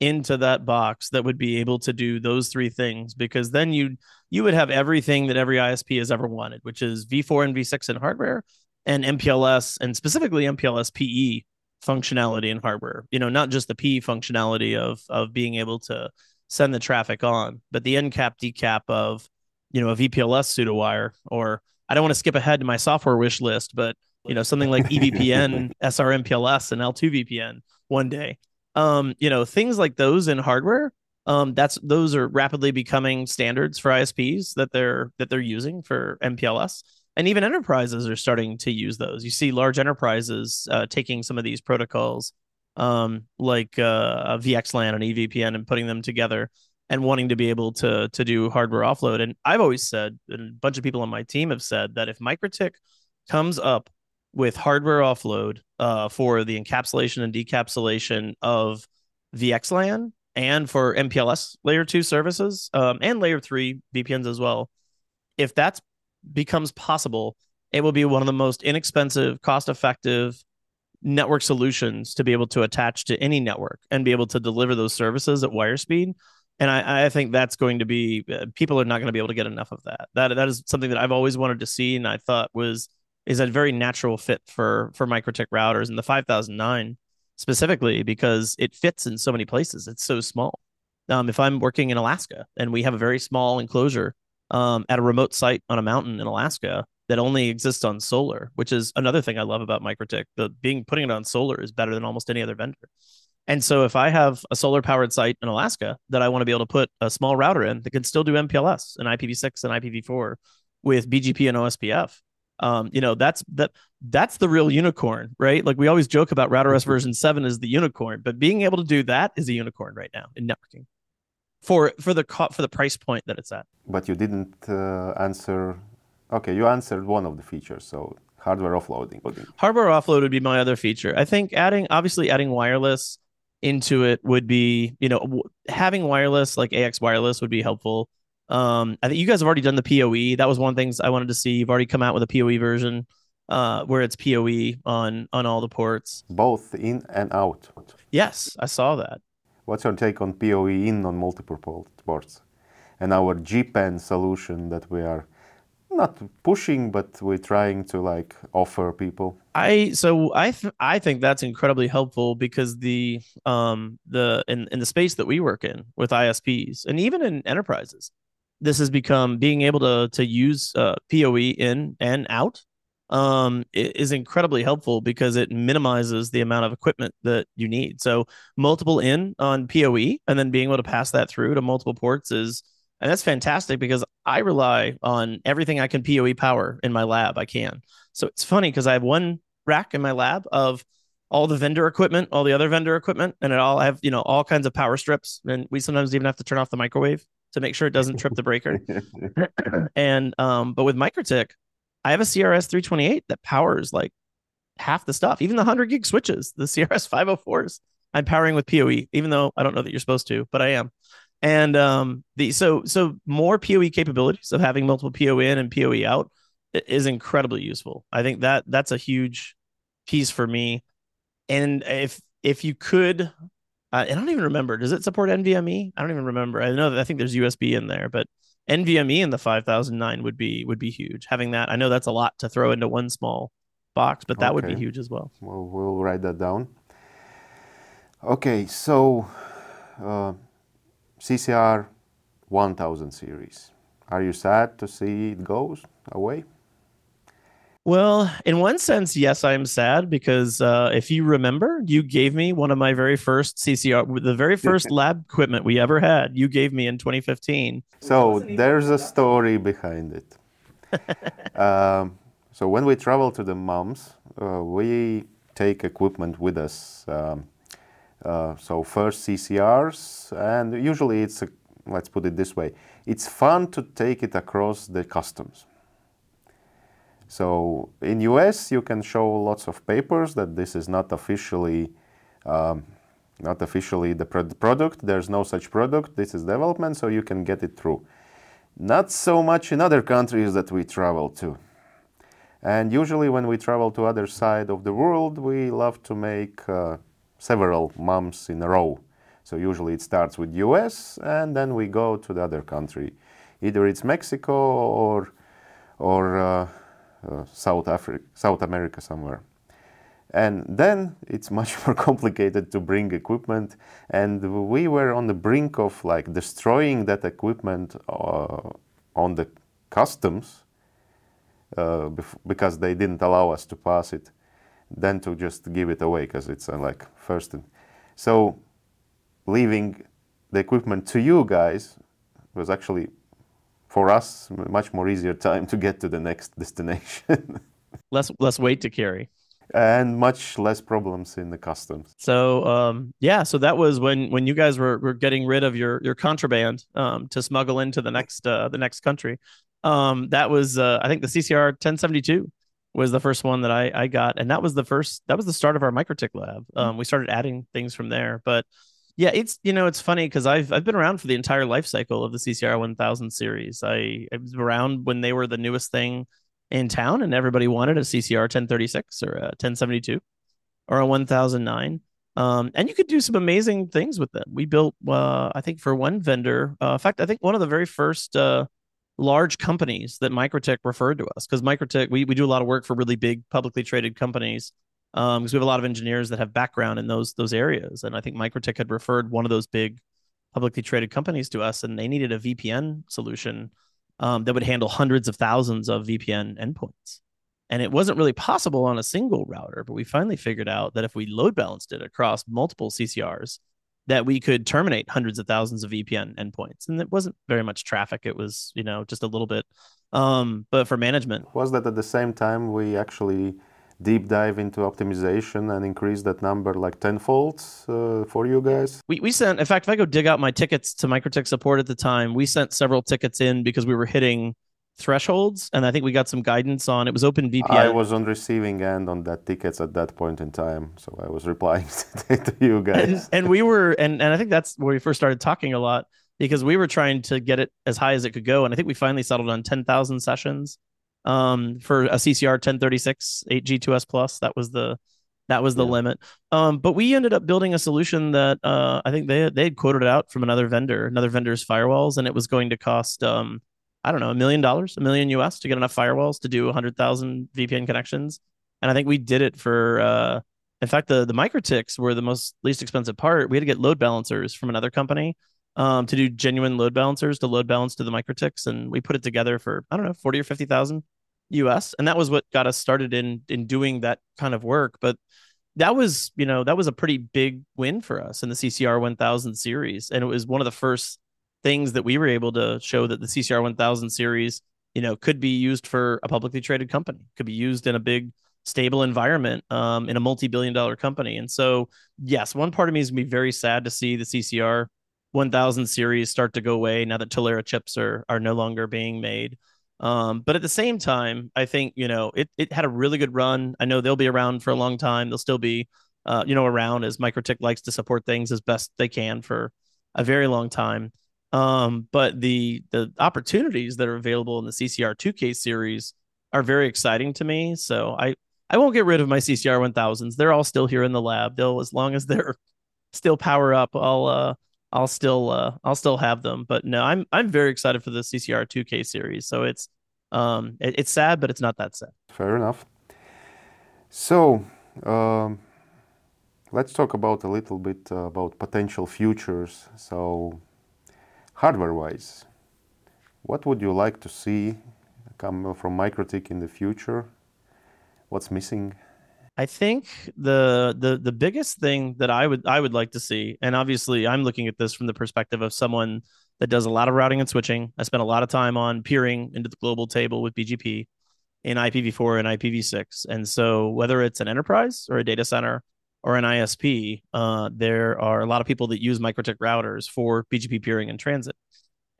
into that box that would be able to do those three things because then you you would have everything that every ISP has ever wanted, which is V4 and V6 in hardware and MPLS and specifically MPLS PE functionality in hardware. You know, not just the PE functionality of of being able to send the traffic on, but the encap decap of you know a VPLS pseudo wire or I don't want to skip ahead to my software wish list, but you know something like EVPN, SRMPLS, <laughs> and L2 VPN one day. Um, you know things like those in hardware. Um, that's those are rapidly becoming standards for ISPs that they're that they're using for MPLS, and even enterprises are starting to use those. You see large enterprises uh, taking some of these protocols, um, like uh, VXLAN and EVPN, and putting them together and wanting to be able to to do hardware offload. And I've always said, and a bunch of people on my team have said that if MikroTik comes up with hardware offload uh, for the encapsulation and decapsulation of VXLAN and for MPLS layer two services um, and layer three VPNs as well, if that becomes possible, it will be one of the most inexpensive, cost effective network solutions to be able to attach to any network and be able to deliver those services at wire speed and I, I think that's going to be uh, people are not going to be able to get enough of that. That that is something that I've always wanted to see, and I thought was is a very natural fit for for MikroTik routers and the 5009 specifically because it fits in so many places. It's so small. Um, if I'm working in Alaska and we have a very small enclosure um, at a remote site on a mountain in Alaska that only exists on solar, which is another thing I love about MikroTik. The being putting it on solar is better than almost any other vendor. And so if I have a solar powered site in Alaska that I want to be able to put a small router in that can still do MPLS and IPv6 and IPv4 with BGP and OSPF, um, you know, that's that that's the real unicorn, right? Like we always joke about RouterOS mm-hmm. version 7 is the unicorn, but being able to do that is a unicorn right now in networking. For for the co- for the price point that it's at. But you didn't uh, answer Okay, you answered one of the features. So hardware offloading. Hardware offload would be my other feature. I think adding obviously adding wireless into it would be, you know, having wireless like AX wireless would be helpful. Um, I think you guys have already done the PoE. That was one of the things I wanted to see. You've already come out with a PoE version uh, where it's PoE on on all the ports. Both in and out. Yes, I saw that. What's your take on PoE in on multiple ports? And our GPEN solution that we are not pushing, but we're trying to like offer people. I so I th- I think that's incredibly helpful because the um the in in the space that we work in with ISPs and even in enterprises, this has become being able to to use uh, PoE in and out um is incredibly helpful because it minimizes the amount of equipment that you need. So multiple in on PoE and then being able to pass that through to multiple ports is and that's fantastic because I rely on everything I can PoE power in my lab. I can. So it's funny because I have one rack in my lab of all the vendor equipment, all the other vendor equipment, and it all I have, you know, all kinds of power strips. And we sometimes even have to turn off the microwave to make sure it doesn't trip the breaker. <laughs> and um, but with MikroTik, I have a CRS 328 that powers like half the stuff, even the 100 gig switches, the CRS 504s. I'm powering with PoE, even though I don't know that you're supposed to, but I am and um the so so more poe capabilities of having multiple poe in and poe out is incredibly useful i think that that's a huge piece for me and if if you could uh, i don't even remember does it support nvme i don't even remember i know that i think there's usb in there but nvme in the 5009 would be would be huge having that i know that's a lot to throw into one small box but that okay. would be huge as well well we'll write that down okay so uh, CCR 1000 series. Are you sad to see it goes away? Well, in one sense, yes, I am sad because uh, if you remember, you gave me one of my very first CCR, the very first lab equipment we ever had. You gave me in 2015. So there's a story behind it. <laughs> um, so when we travel to the MUMs, uh, we take equipment with us. Um, uh, so first CCRs, and usually it's a, let's put it this way, it's fun to take it across the customs. So in US, you can show lots of papers that this is not officially um, not officially the product. There's no such product. This is development, so you can get it through. Not so much in other countries that we travel to. And usually, when we travel to other side of the world, we love to make uh, several months in a row. So usually it starts with US, and then we go to the other country. Either it's Mexico or or uh, South Africa, South America somewhere. And then it's much <laughs> more complicated to bring equipment, and we were on the brink of like destroying that equipment uh, on the customs uh, because they didn't allow us to pass it, then to just give it away because it's uh, like first. So leaving the equipment to you guys was actually for us much more easier time to get to the next destination. <laughs> less less weight to carry and much less problems in the customs. So um, yeah, so that was when when you guys were, were getting rid of your your contraband um, to smuggle into the next uh, the next country. Um, that was uh, I think the CCR 1072 was the first one that I I got, and that was the first that was the start of our MikroTik lab. Um, we started adding things from there, but yeah, it's you know it's funny because I've I've been around for the entire life cycle of the CCR 1000 series. I, I was around when they were the newest thing in town, and everybody wanted a CCR 1036 or a 1072 or a 1009. Um, and you could do some amazing things with them. We built, uh, I think, for one vendor. Uh, in fact, I think one of the very first uh, large companies that MikroTik referred to us because MikroTik, we we do a lot of work for really big publicly traded companies because um, we have a lot of engineers that have background in those those areas. And I think MikroTik had referred one of those big publicly traded companies to us, and they needed a VPN solution um, that would handle hundreds of thousands of VPN endpoints. And it wasn't really possible on a single router, but we finally figured out that if we load balanced it across multiple CCRs, that we could terminate hundreds of thousands of VPN endpoints. And it wasn't very much traffic. It was, you know, just a little bit. Um, but for management. Was that at the same time we actually deep dive into optimization and increase that number like tenfold uh, for you guys? We, we sent, in fact, if I go dig out my tickets to MikroTik support at the time, we sent several tickets in because we were hitting thresholds and i think we got some guidance on it was open vpn i was on receiving end on that tickets at that point in time so i was replying <laughs> to you guys. and, and, we were and, and i think that's where we first started talking a lot because we were trying to get it as high as it could go and i think we finally settled on 10000 sessions um, for a CCR 1036 8G2S plus. That was the that was the yeah. limit. Um, but we ended up building a solution that uh, I think they they had quoted it out from another vendor, another vendor's firewalls, and it was going to cost um, I don't know a million dollars, a million US to get enough firewalls to do hundred thousand VPN connections. And I think we did it for. Uh, in fact, the the MikroTiks were the most least expensive part. We had to get load balancers from another company um, to do genuine load balancers to load balance to the MikroTiks, and we put it together for I don't know forty or fifty thousand US, and that was what got us started in in doing that kind of work. But that was you know that was a pretty big win for us in the CCR 1000 series, and it was one of the first things that we were able to show that the CCR 1000 series you know could be used for a publicly traded company, could be used in a big stable environment um, in a multi-billion dollar company. And so yes, one part of me is gonna be very sad to see the CCR 1000 series start to go away now that Tilera chips are are no longer being made. Um, but at the same time, I think you know it it had a really good run. I know they'll be around for a long time. They'll still be, uh, you know, around as MikroTik likes to support things as best they can for a very long time. Um, but the the opportunities that are available in the CCR 2K series are very exciting to me. So I I won't get rid of my CCR 1000s. They're all still here in the lab. They'll as long as they're <laughs> still power up, I'll uh I'll still uh I'll still have them. But no, I'm I'm very excited for the CCR 2K series. So it's um it, it's sad, but it's not that sad. Fair enough. So um, let's talk about a little bit uh, about potential futures. So hardware-wise, what would you like to see come from MikroTik in the future? What's missing? I think the the the biggest thing that I would I would like to see, and obviously I'm looking at this from the perspective of someone that does a lot of routing and switching. I spent a lot of time on peering into the global table with BGP in IPv4 and IPv6, and so whether it's an enterprise or a data center or an ISP, uh, there are a lot of people that use MikroTik routers for BGP peering and transit,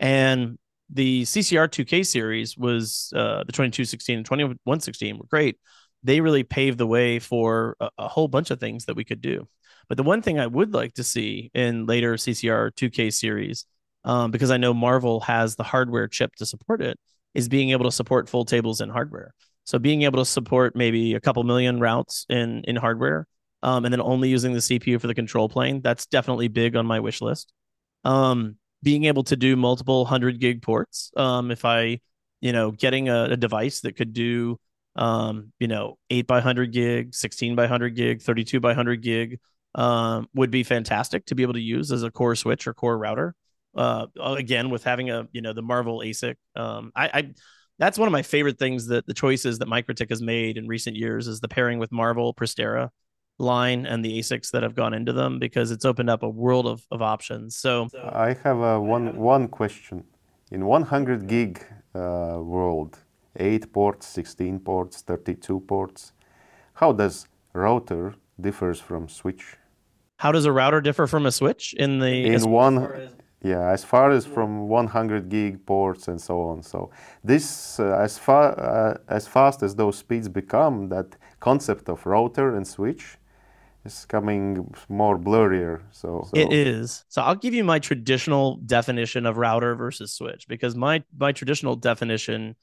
and the CCR 2K series was uh, the 2216 and 2116 were great they really paved the way for a, a, whole bunch of things that we could do. But the one thing I would like to see in later CCR 2K series, um, because I know Marvell has the hardware chip to support it, is being able to support full tables in hardware. So being able to support maybe a couple million routes in in hardware, um, and then only using the CPU for the control plane, that's definitely big on my wish list. Um, being able to do multiple hundred gig ports, um, if I, you know, getting a, a device that could do um, you know, eight by hundred gig, 16 by hundred gig, 32 by hundred gig, um, would be fantastic to be able to use as a core switch or core router. Uh, again, with having a, you know, the Marvell ASIC, um, I, I, that's one of my favorite things that the choices that MikroTik has made in recent years is the pairing with Marvell Prestera line and the ASICs that have gone into them because it's opened up a world of, of options. So I have a one one question. In 100 gig uh, world, 8 ports, 16 ports, 32 ports. How does router differs from switch? How does a router differ from a switch in the in one as yeah as far as from 100 gig ports and so on so this uh, as far uh, as fast as those speeds become that concept of router and switch is coming more blurrier so, so, it is so i'll give you my traditional definition of router versus switch because my my traditional definition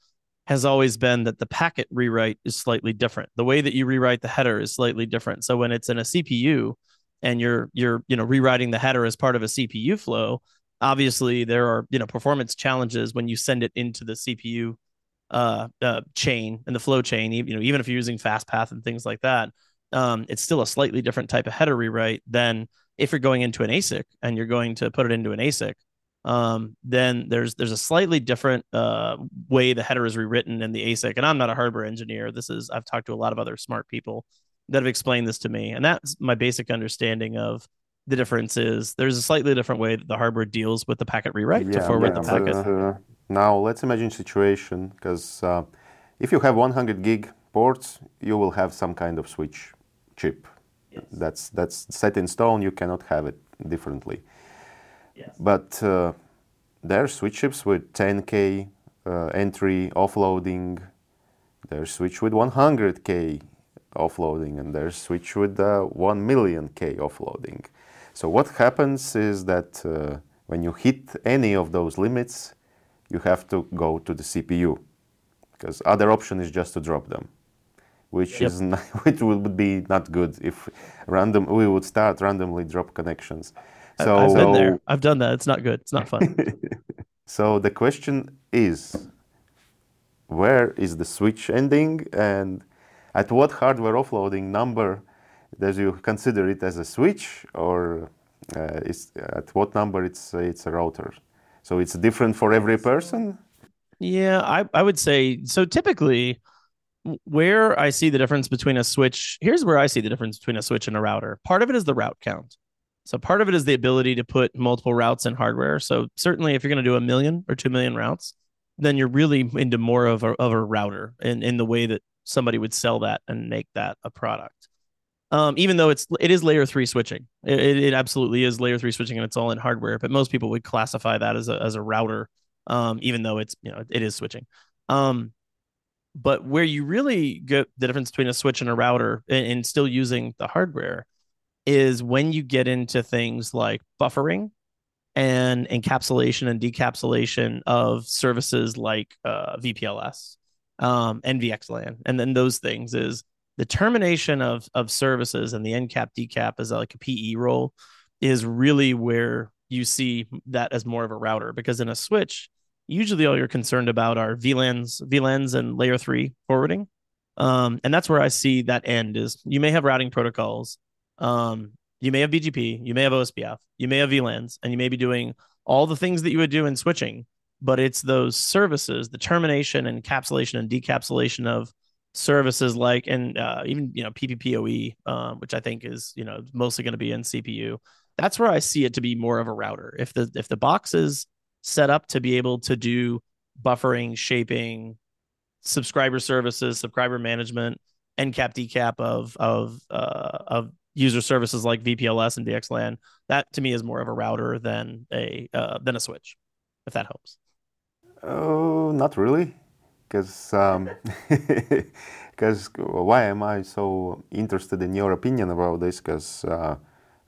has always been that the packet rewrite is slightly different. The way that you rewrite the header is slightly different. So when it's in a CPU and you're you're you know rewriting the header as part of a CPU flow, obviously there are you know performance challenges when you send it into the CPU uh, uh, chain and the flow chain. You know even if you're using FastPath and things like that, um, it's still a slightly different type of header rewrite than if you're going into an ASIC and you're going to put it into an ASIC um, then there's there's a slightly different uh, way the header is rewritten in the ASIC. And I'm not a hardware engineer. This is I've talked to a lot of other smart people that have explained this to me, and that's my basic understanding of the difference. Is there's a slightly different way that the hardware deals with the packet rewrite yeah, to forward yeah, the packet. Uh, now let's imagine situation because uh, if you have 100 gig ports, you will have some kind of switch chip. Yes. That's that's set in stone. You cannot have it differently. But uh, there are switch chips with 10K uh, entry offloading. There's switch with 100K offloading, and there's switch with uh, 1 million K offloading. So what happens is that uh, when you hit any of those limits, you have to go to the CPU because other option is just to drop them which yep. is <laughs> not, which would be not good if random we would start randomly drop connections so I've been there. I've done that. It's not good. It's not fun. <laughs> so the question is, where is the switch ending, and at what hardware offloading number does you consider it as a switch, or uh, is at what number it's it's a router? So it's different for every person. Yeah, I I would say so. Typically, where I see the difference between a switch, here's where I see the difference between a switch and a router. Part of it is the route count. So part of it is the ability to put multiple routes in hardware. So certainly if you're going to do a million or 2 million routes, then you're really into more of a, of a router in, in the way that somebody would sell that and make that a product. Um, even though it's it is layer three switching, it, it absolutely is layer three switching, and it's all in hardware. But most people would classify that as a as a router, um, even though it's you know it is switching. Um, but where you really get the difference between a switch and a router, and, and still using the hardware, is when you get into things like buffering and encapsulation and decapsulation of services like uh, VPLS um, and VXLAN. And then those things is the termination of, of services and the encap decap as like a PE role is really where you see that as more of a router because in a switch, usually all you're concerned about are VLANs, VLANs and layer three forwarding. Um, and that's where I see that end is you may have routing protocols um, you may have BGP, you may have OSPF, you may have VLANs, and you may be doing all the things that you would do in switching, but it's those services, the termination and encapsulation and decapsulation of services like and uh, even you know PPPoE, um, which I think is you know mostly going to be in CPU. That's where I see it to be more of a router. If the if the box is set up to be able to do buffering, shaping, subscriber services, subscriber management, encap decap of of uh, of user services like VPLS and VXLAN. That to me is more of a router than a uh, than a switch, if that helps. Oh, not really, because because um, <laughs> why am I so interested in your opinion about this? Because uh,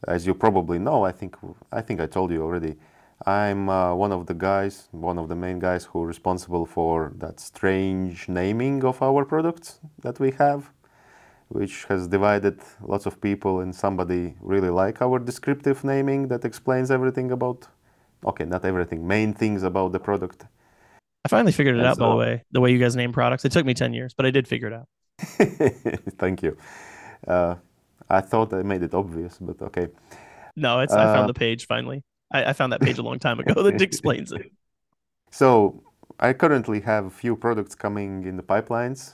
as you probably know, I think I think I told you already. I'm uh, one of the guys, one of the main guys who are responsible for that strange naming of our products that we have, which has divided lots of people. And somebody really like our descriptive naming that explains everything about, okay, not everything, main things about the product. I finally figured it and out, so, by the way, the way you guys name products. It took me 10 years, but I did figure it out. <laughs> Thank you. Uh, I thought I made it obvious, but okay. No, it's. Uh, I found uh, the page finally. I, I found that page a long time ago that <laughs> explains it. So I currently have a few products coming in the pipelines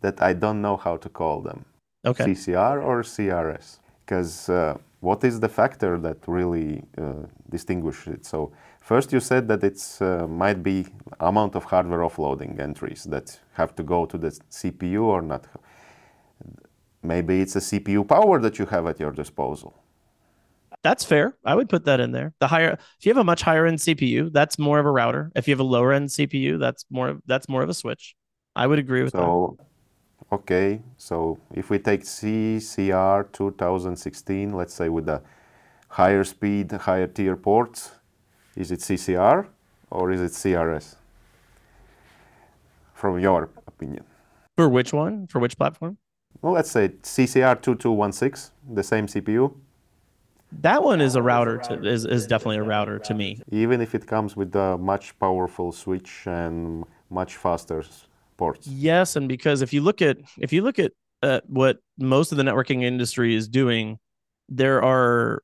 that I don't know how to call them. Okay. CCR or CRS. Because uh, what is the factor that really uh, distinguishes it? So first you said that it's uh, might be amount of hardware offloading entries that have to go to the CPU or not. Maybe it's a CPU power that you have at your disposal. That's fair. I would put that in there. The higher, if you have a much higher end CPU, that's more of a router. If you have a lower end CPU, that's more that's more of a switch. I would agree with so, that. Okay, so if we take CCR 2016, let's say with the higher speed, higher tier ports, is it CCR or is it CRS? From your opinion. For which one? For which platform? Well, let's say CCR 2216, the same CPU. That one is a router to is, is definitely a router to me. Even if it comes with a much powerful switch and much faster ports. Yes, and because if you look at if you look at uh, what most of the networking industry is doing, there are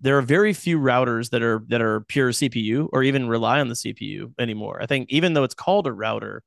there are very few routers that are that are pure CPU or even rely on the CPU anymore. I think even though it's called a router,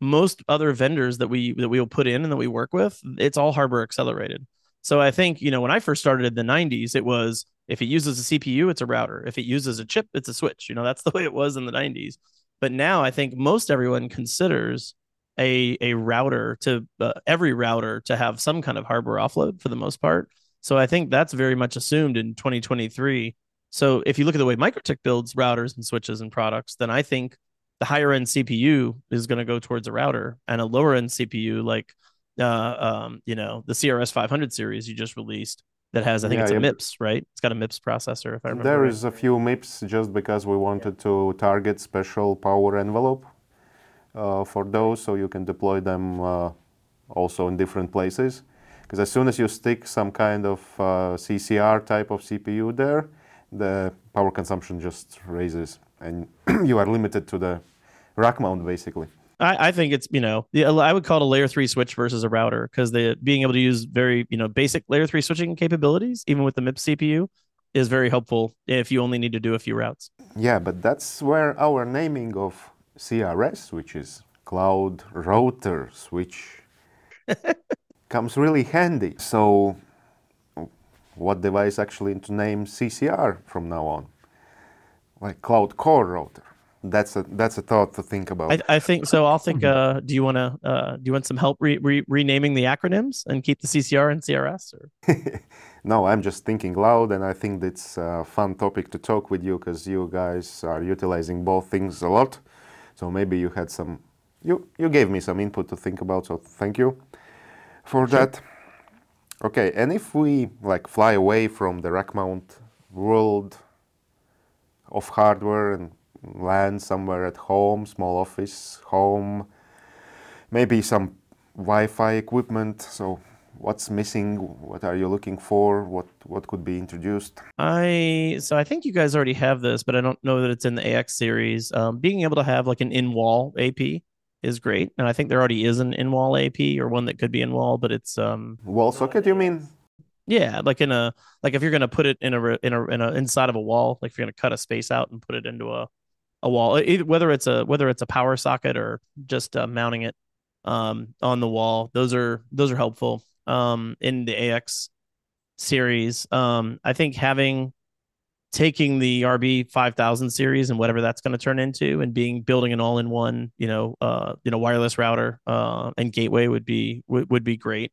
most other vendors that we that we will put in and that we work with, it's all hardware accelerated. So I think, you know, when I first started in the 90s, it was if it uses a CPU, it's a router. If it uses a chip, it's a switch. You know, that's <laughs> the way it was in the 90s. But now I think most everyone considers a a router to uh, every router to have some kind of hardware offload for the most part. So I think that's very much assumed in 2023. So if you look at the way MikroTik builds routers and switches and products, then I think the higher end CPU is going to go towards a router and a lower end CPU like uh, um, you know, the CRS 500 series you just released that has, I think yeah, it's a yeah. MIPS, right? It's got a MIPS processor, if I remember. There right. is a few MIPS just because we wanted to target special power envelope for those, so you can deploy them uh, also in different places. Because as soon as you stick some kind of uh, CCR type of CPU there, the power consumption just raises, and <clears throat> you are limited to the rack mount basically. I, I think it's you know I would call it a layer three switch versus a router because the being able to use very you know basic layer three switching capabilities even with the MIPS CPU is very helpful if you only need to do a few routes. Yeah, but that's where our naming of CRS, which is Cloud Router Switch, <laughs> comes really handy. So, what device actually to name CCR from now on? Like Cloud Core Router that's a that's a thought to think about. I, I think so. I'll think. <laughs> Uh, do you want to? Uh, do you want some help re- re- renaming the acronyms and keep the CCR and CRS? Or? <laughs> no, I'm just thinking loud, and I think it's a fun topic to talk with you because you guys are utilizing both things a lot. So maybe you had some. You you gave me some input to think about. So thank you for sure. that. Okay, and if we like fly away from the rack mount world of hardware and land somewhere at home, small office, home, maybe some Wi-Fi equipment. So what's missing? What are you looking for? What what could be introduced? I so I think you guys already have this, but I don't know that it's in the AX series. Um, being able to have like an in-wall AP is great, and I think there already is an in-wall AP or one that could be in-wall, but it's um wall socket. You mean? Yeah, like in a like if you're gonna put it in a in a in a inside of a wall, like if you're gonna cut a space out and put it into a a wall, whether it's a whether it's a power socket or just uh, mounting it um, on the wall. Those are those are helpful um, in the AX series. Um, I think having taking the RB five thousand series and whatever that's going to turn into, and being building an all in one, you know, uh, you know, wireless router uh, and gateway would be would, would be great.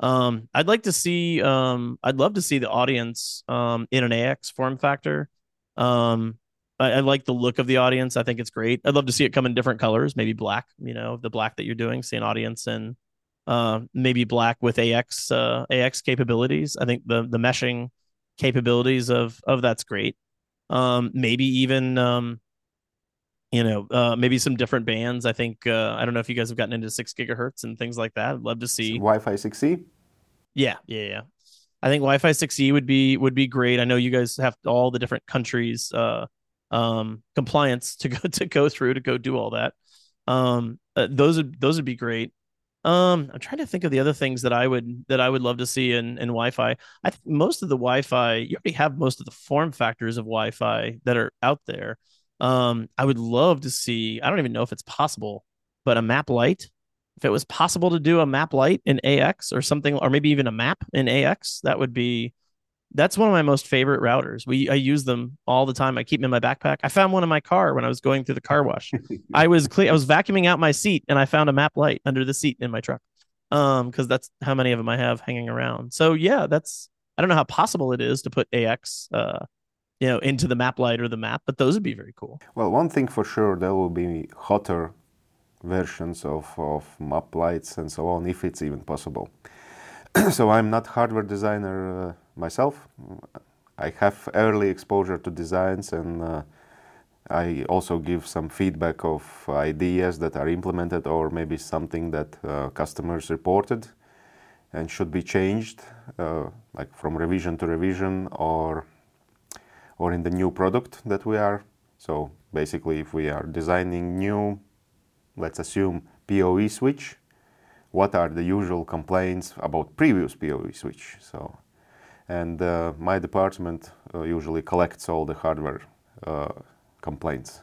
Um, I'd like to see. Um, I'd love to see the audience um, in an AX form factor. Um, I, I, like the look of the audience. I think it's great. I'd love to see it come in different colors, maybe black. You know, the black that you're doing, see an audience and uh, maybe black with AX uh, AX capabilities. I think the the meshing capabilities of of that's great. Um, maybe even um, you know, uh, maybe some different bands. I think uh, I don't know if you guys have gotten into six gigahertz and things like that. I'd love to see Wi-Fi 6E. Yeah, yeah, yeah. I think Wi-Fi 6E would be would be great. I know you guys have all the different countries uh, um, compliance to go <laughs> to go through to go do all that. Um, uh, those would those would be great. Um, I'm trying to think of the other things that I would that I would love to see in in Wi-Fi. I think most of the Wi-Fi you already have most of the form factors of Wi-Fi that are out there. Um, I would love to see. I don't even know if it's possible, but a mAP lite. If it was possible to do a mAP lite in AX or something, or maybe even a map in AX, that would be. That's one of my most favorite routers. We I use them all the time. I keep them in my backpack. I found one in my car when I was going through the car wash. <laughs> I was clean. I was vacuuming out my seat, and I found a mAP lite under the seat in my truck. Um, because that's how many of them I have hanging around. So yeah, that's I don't know how possible it is to put AX uh you know, into the mAP lite or the map, but those would be very cool. Well, one thing for sure, there will be hotter versions of, of mAP lites and so on, if it's even possible. <clears throat> so I'm not hardware designer uh, myself. I have early exposure to designs and uh, I also give some feedback of ideas that are implemented or maybe something that uh, customers reported and should be changed, uh, like from revision to revision or or in the new product that we are. So basically, if we are designing new, let's assume PoE switch, what are the usual complaints about previous PoE switch? So, and uh, my department uh, usually collects all the hardware uh, complaints.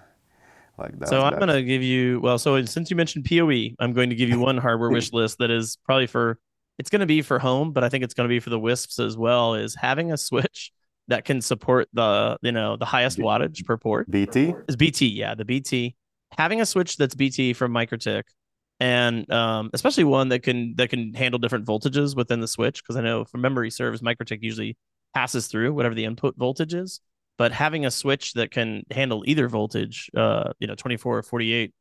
Like that, so I'm going to give you well. So since you mentioned PoE, I'm going to give you <laughs> one hardware wish list that is probably for. It's going to be for home, but I think it's going to be for the Wisps as well. Is having a switch that can support the you know the highest wattage per port. BT is BT, yeah, the BT. Having a switch that's BT from MikroTik, and um, especially one that can that can handle different voltages within the switch, because I know for memory serves, MikroTik usually passes through whatever the input voltage is. But having a switch that can handle either voltage, uh, you know, 24 or 48,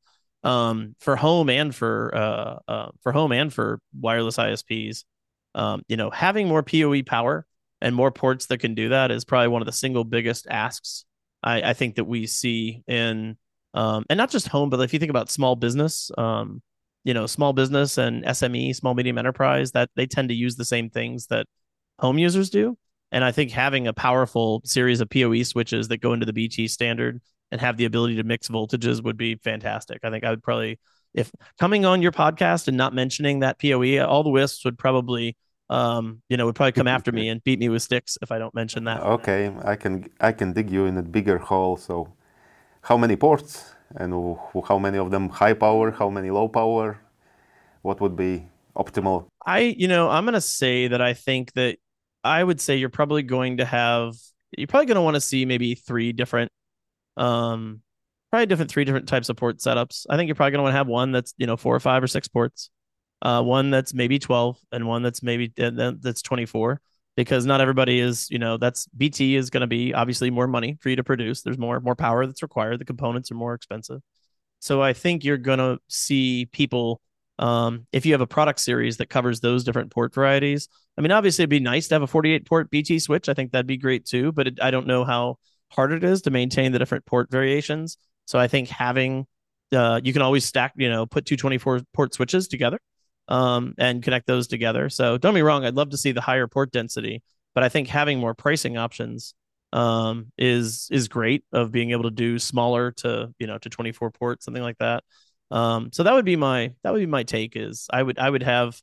um, for home and for uh, uh, for home and for wireless ISPs, um, you know, having more PoE power and more ports that can do that is probably one of the single biggest asks I, I think that we see in um, and not just home, but if you think about small business, um, you know, small business and SME, small medium enterprise, that they tend to use the same things that home users do. And I think having a powerful series of PoE switches that go into the BT standard and have the ability to mix voltages would be fantastic. I think I would probably, if coming on your podcast and not mentioning that PoE, all the wisps would probably um, you know, would probably come after me and beat me with sticks if I don't mention that. Okay, I can I can dig you in a bigger hole. So, how many ports and how many of them high power? How many low power? What would be optimal? I, you know, I'm gonna say that I think that I would say you're probably going to have you're probably going to want to see maybe three different um probably different three different types of port setups. I think you're probably going to want to have one that's, you know, four or five or six ports uh, one that's maybe 12 and one that's maybe that's 24 because not everybody is you know that's bt is going to be obviously more money for you to produce. There's more more power that's required. The components are more expensive. So i think you're going to see people um, if you have a product series that covers those different port varieties i mean obviously it'd be nice to have a 48 port bt switch. I think that'd be great too but it, i don't know how hard it is to maintain the different port variations. So i think having uh, you can always stack you know put two 24 port switches together um, and connect those together. So don't be wrong, I'd love to see the higher port density, but I think having more pricing options um, is is great of being able to do smaller to you know to 24 ports something like that. Um, so that would be my that would be my take is I would I would have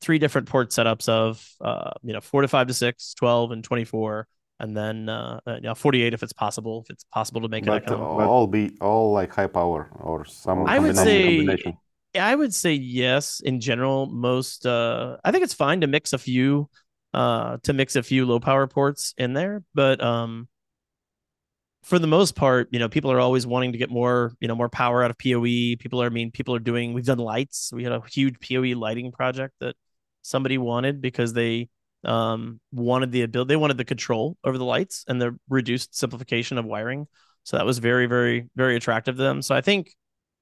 three different port setups of uh, you know 4 to 5 to 6, 12 and 24 and then uh, uh, you know 48 if it's possible if it's possible to make but it all be all like high power or some I would say I would say yes in general. Most uh I think it's fine to mix a few uh to mix a few low power ports in there, but um for the most part, you know, people are always wanting to get more, you know, more power out of PoE. People are I mean, people are doing we've done lights. We had a huge PoE lighting project that somebody wanted because they um wanted the ability they wanted the control over the lights and the reduced simplification of wiring. So that was very, very, very attractive to them. So I think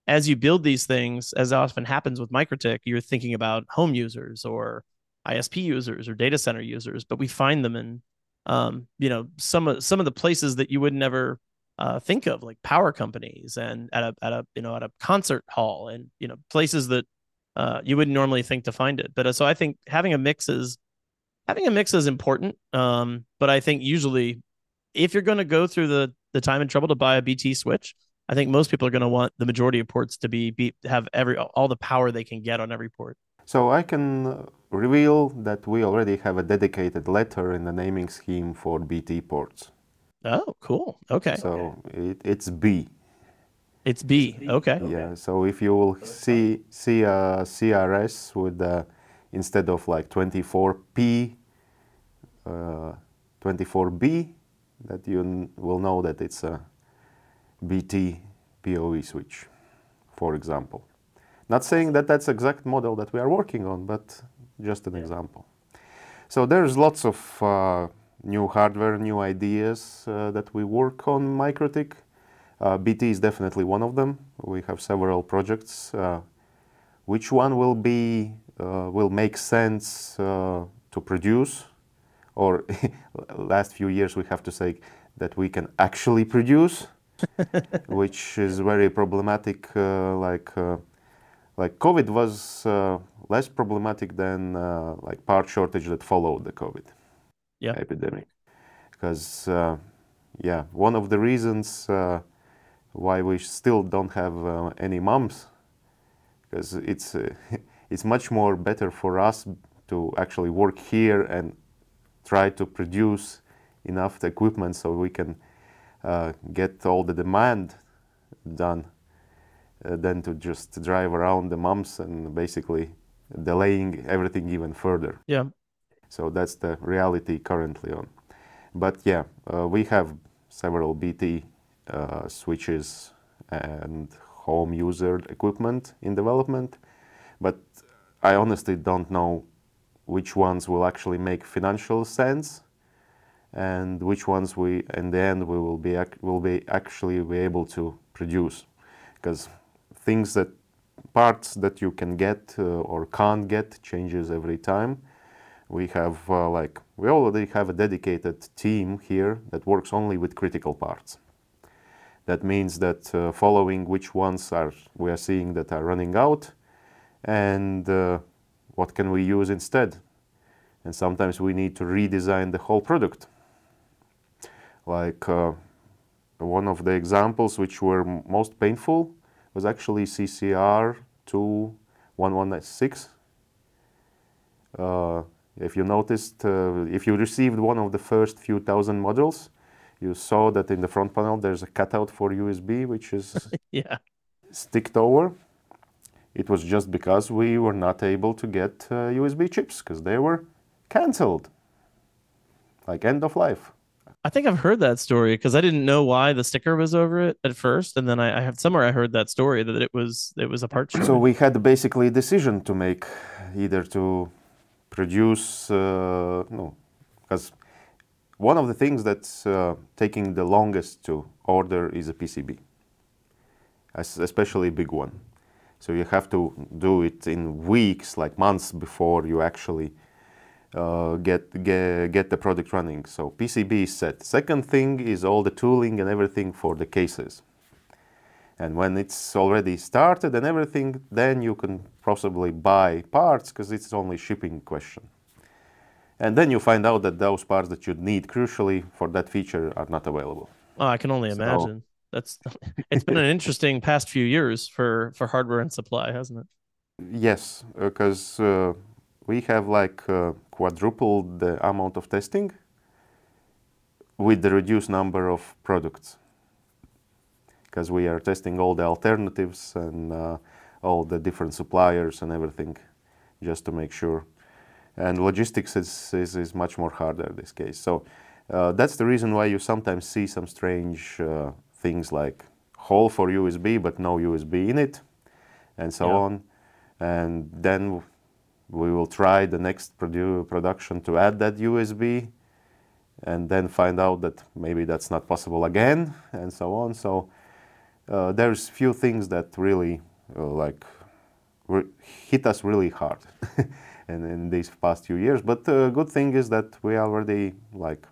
as you build these things, as often happens with MikroTik, you're thinking about home users or ISP users or data center users, but we find them in um, you know, some of some of the places that you would never uh, think of, like power companies and at a at a you know at a concert hall and you know places that uh, you wouldn't normally think to find it. But uh, so I think having a mix is having a mix is important. Um, but I think usually if you're going to go through the the time and trouble to buy a BT switch, I think most people are going to want the majority of ports to be, be have every all the power they can get on every port. So I can reveal that we already have a dedicated letter in the naming scheme for BT ports. Oh, cool. Okay. So it, it's B. It's B. Okay. Yeah. So if you will see see a CRS with the instead of like 24P, uh, 24B, that you will know that it's a BT PoE switch, for example. Not saying that that's exact model that we are working on, but just an yeah. example. So there's lots of uh, new hardware, new ideas uh, that we work on MikroTik. Uh, BT is definitely one of them. We have several projects. Uh, which one will be uh, will make sense uh, to produce? Or <laughs> last few years we have to say that we can actually produce, <laughs> which is very problematic. like like COVID was uh, less problematic than uh, like part shortage that followed the COVID yep. epidemic. Because uh, yeah, one of the reasons uh, why we still don't have uh, any MUMs, because it's uh, <laughs> it's much more better for us to actually work here and try to produce enough equipment so we can get all the demand done uh, than to just drive around the MUMs and basically delaying everything even further. Yeah. So that's the reality currently on. But yeah, uh, we have several BT uh, switches and home user equipment in development, but I honestly don't know which ones will actually make financial sense and which ones we in the end we will be will be actually be able to produce because things that parts that you can get uh, or can't get changes every time. We have uh, like we already have a dedicated team here that works only with critical parts. That means that uh, following which ones are we are seeing that are running out, and uh, what can we use instead. And sometimes we need to redesign the whole product. Like uh, one of the examples which were most painful was actually CCR 2116. Uh, if you noticed, uh, if you received one of the first few thousand modules, you saw that in the front panel there's a cutout for USB, which is <laughs> yeah. sticked over. It was just because we were not able to get uh, USB chips because they were cancelled, like end of life. I think I've heard that story because I didn't know why the sticker was over it at first, and then I, I have somewhere I heard that story that it was it was a part. So we had basically a decision to make, either to produce uh, no, because one of the things that's uh, taking the longest to order is a PCB, especially a big one. So you have to do it in weeks, like months before you actually uh, get, get, get the product running. So PCB is set. Second thing is all the tooling and everything for the cases. And when it's already started and everything, then you can possibly buy parts because it's only shipping question. And then you find out that those parts that you need crucially for that feature are not available. Oh, I can only so, imagine. That's <laughs> it's been an interesting past few years for for hardware and supply, hasn't it? Yes, because uh, we have like uh, quadrupled the amount of testing with the reduced number of products. Because we are testing all the alternatives and uh, all the different suppliers and everything just to make sure. And logistics is, is, is much more harder in this case. So uh, that's the reason why you sometimes see some strange uh, things like hole for USB but no USB in it and so yeah. on. And then we will try the next produ- production to add that USB and then find out that maybe that's not possible again and so on. So uh, there's few things that really uh, like re- hit us really hard <laughs> in, in these past few years. But the good thing is that we are already like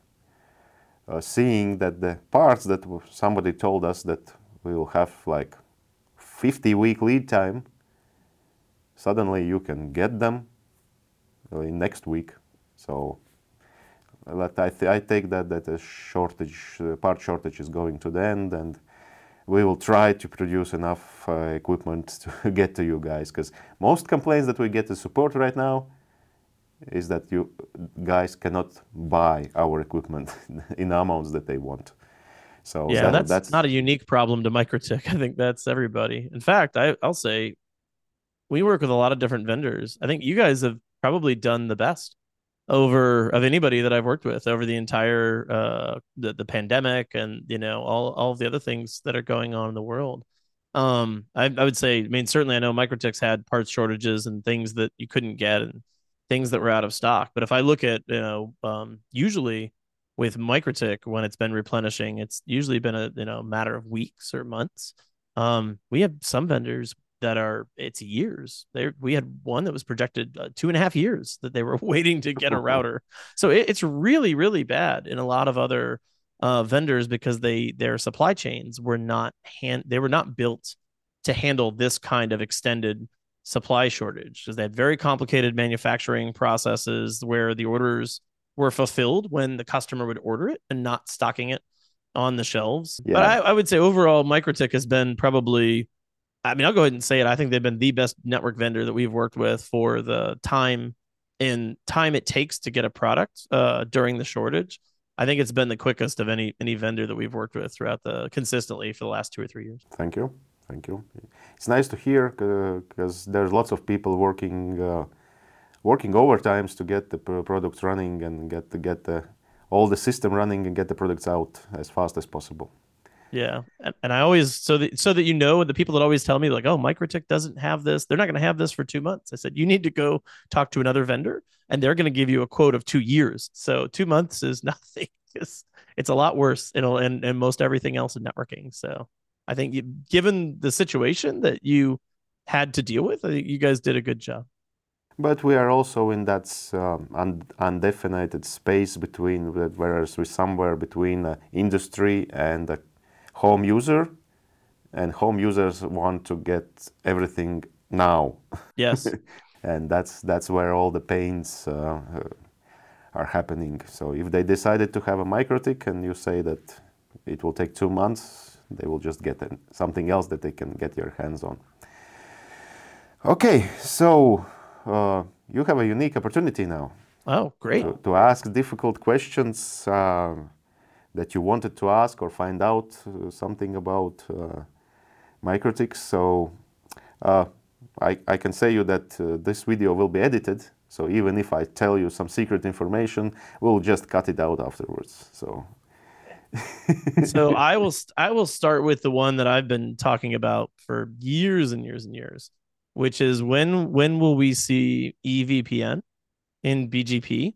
uh, seeing that the parts that somebody told us that we will have like 50 week lead time, suddenly you can get them in next week. So I, th- I take that that a shortage, uh, part shortage is going to the end, and we will try to produce enough uh, equipment <laughs> to get to you guys. Because most complaints that we get to support right now is that you guys cannot buy our equipment <laughs> in amounts that they want. So yeah, that, that's, that's, not a unique problem to MikroTik. <laughs> I think that's everybody. In fact, I, I'll say we work with a lot of different vendors. I think you guys have probably done the best over of anybody that I've worked with over the entire uh the, the pandemic and you know all all of the other things that are going on in the world. Um I, I would say I mean certainly I know MikroTik's had parts shortages and things that you couldn't get and things that were out of stock. But if I look at, you know, um usually with MikroTik when it's been replenishing, it's usually been a you know matter of weeks or months. Um, we have some vendors that are it's years. There we had one that was projected uh, two and a half years that they were <laughs> waiting to get a <laughs> router. So it, it's really really bad in a lot of other uh, vendors because they their supply chains were not hand they were not built to handle this kind of extended supply shortage because they had very complicated manufacturing processes where the orders were fulfilled when the customer would order it and not stocking it on the shelves. Yeah. But I, I would say overall, MikroTik has been probably I mean, I'll go ahead and say it. I think they've been the best network vendor that we've worked with for the time and time it takes to get a product uh, during the shortage. I think it's been the quickest of any any vendor that we've worked with throughout the consistently for the last two or three years. Thank you, thank you. It's nice to hear because there's lots of people working uh, working overtimes to get the products running and get to get the all the system running and get the products out as fast as possible. Yeah, and, and I always so that so that you know the people that always tell me like, oh, MikroTik doesn't have this. They're not going to have this for two months. I said you need to go talk to another vendor, and they're going to give you a quote of two years. So two months is <laughs> nothing. It's, it's a lot worse in and and most everything else in networking. So I think you, given the situation that you had to deal with, I think you guys did a good job. But we are also in that um, un- undefined space between, whereas we're somewhere between uh, industry and uh, home user, and home users want to get everything now. Yes. <laughs> and that's that's where all the pains uh, are happening. So if they decided to have a MikroTik and you say that it will take two months, they will just get something else that they can get your hands on. Okay, so uh, you have a unique opportunity now. Oh, great! To, to ask difficult questions. Uh, that you wanted to ask or find out uh, something about uh, MikroTiks. So uh, I, I can say you that uh, this video will be edited. So even if I tell you some secret information, we'll just cut it out afterwards. So. <laughs> so I will I will start with the one that I've been talking about for years and years and years, which is when when will we see EVPN in BGP?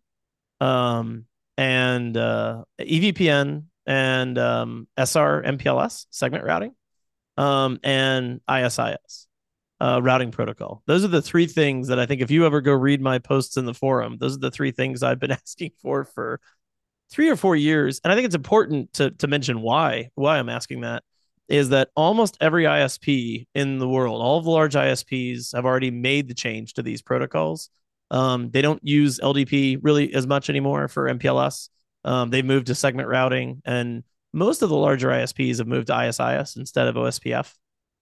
Um, and uh, EVPN and um, SR MPLS segment routing um, and ISIS uh, routing protocol. Those are the three things that I think if you ever go read my posts in the forum, those are the three things I've been <laughs> asking for for three or four years. And I think it's important to to mention why why I'm asking that is that almost every ISP in the world, all of the large ISPs have already made the change to these protocols. Um, they don't use LDP really as much anymore for MPLS. Um, they've moved to segment routing, and most of the larger ISPs have moved to ISIS instead of OSPF.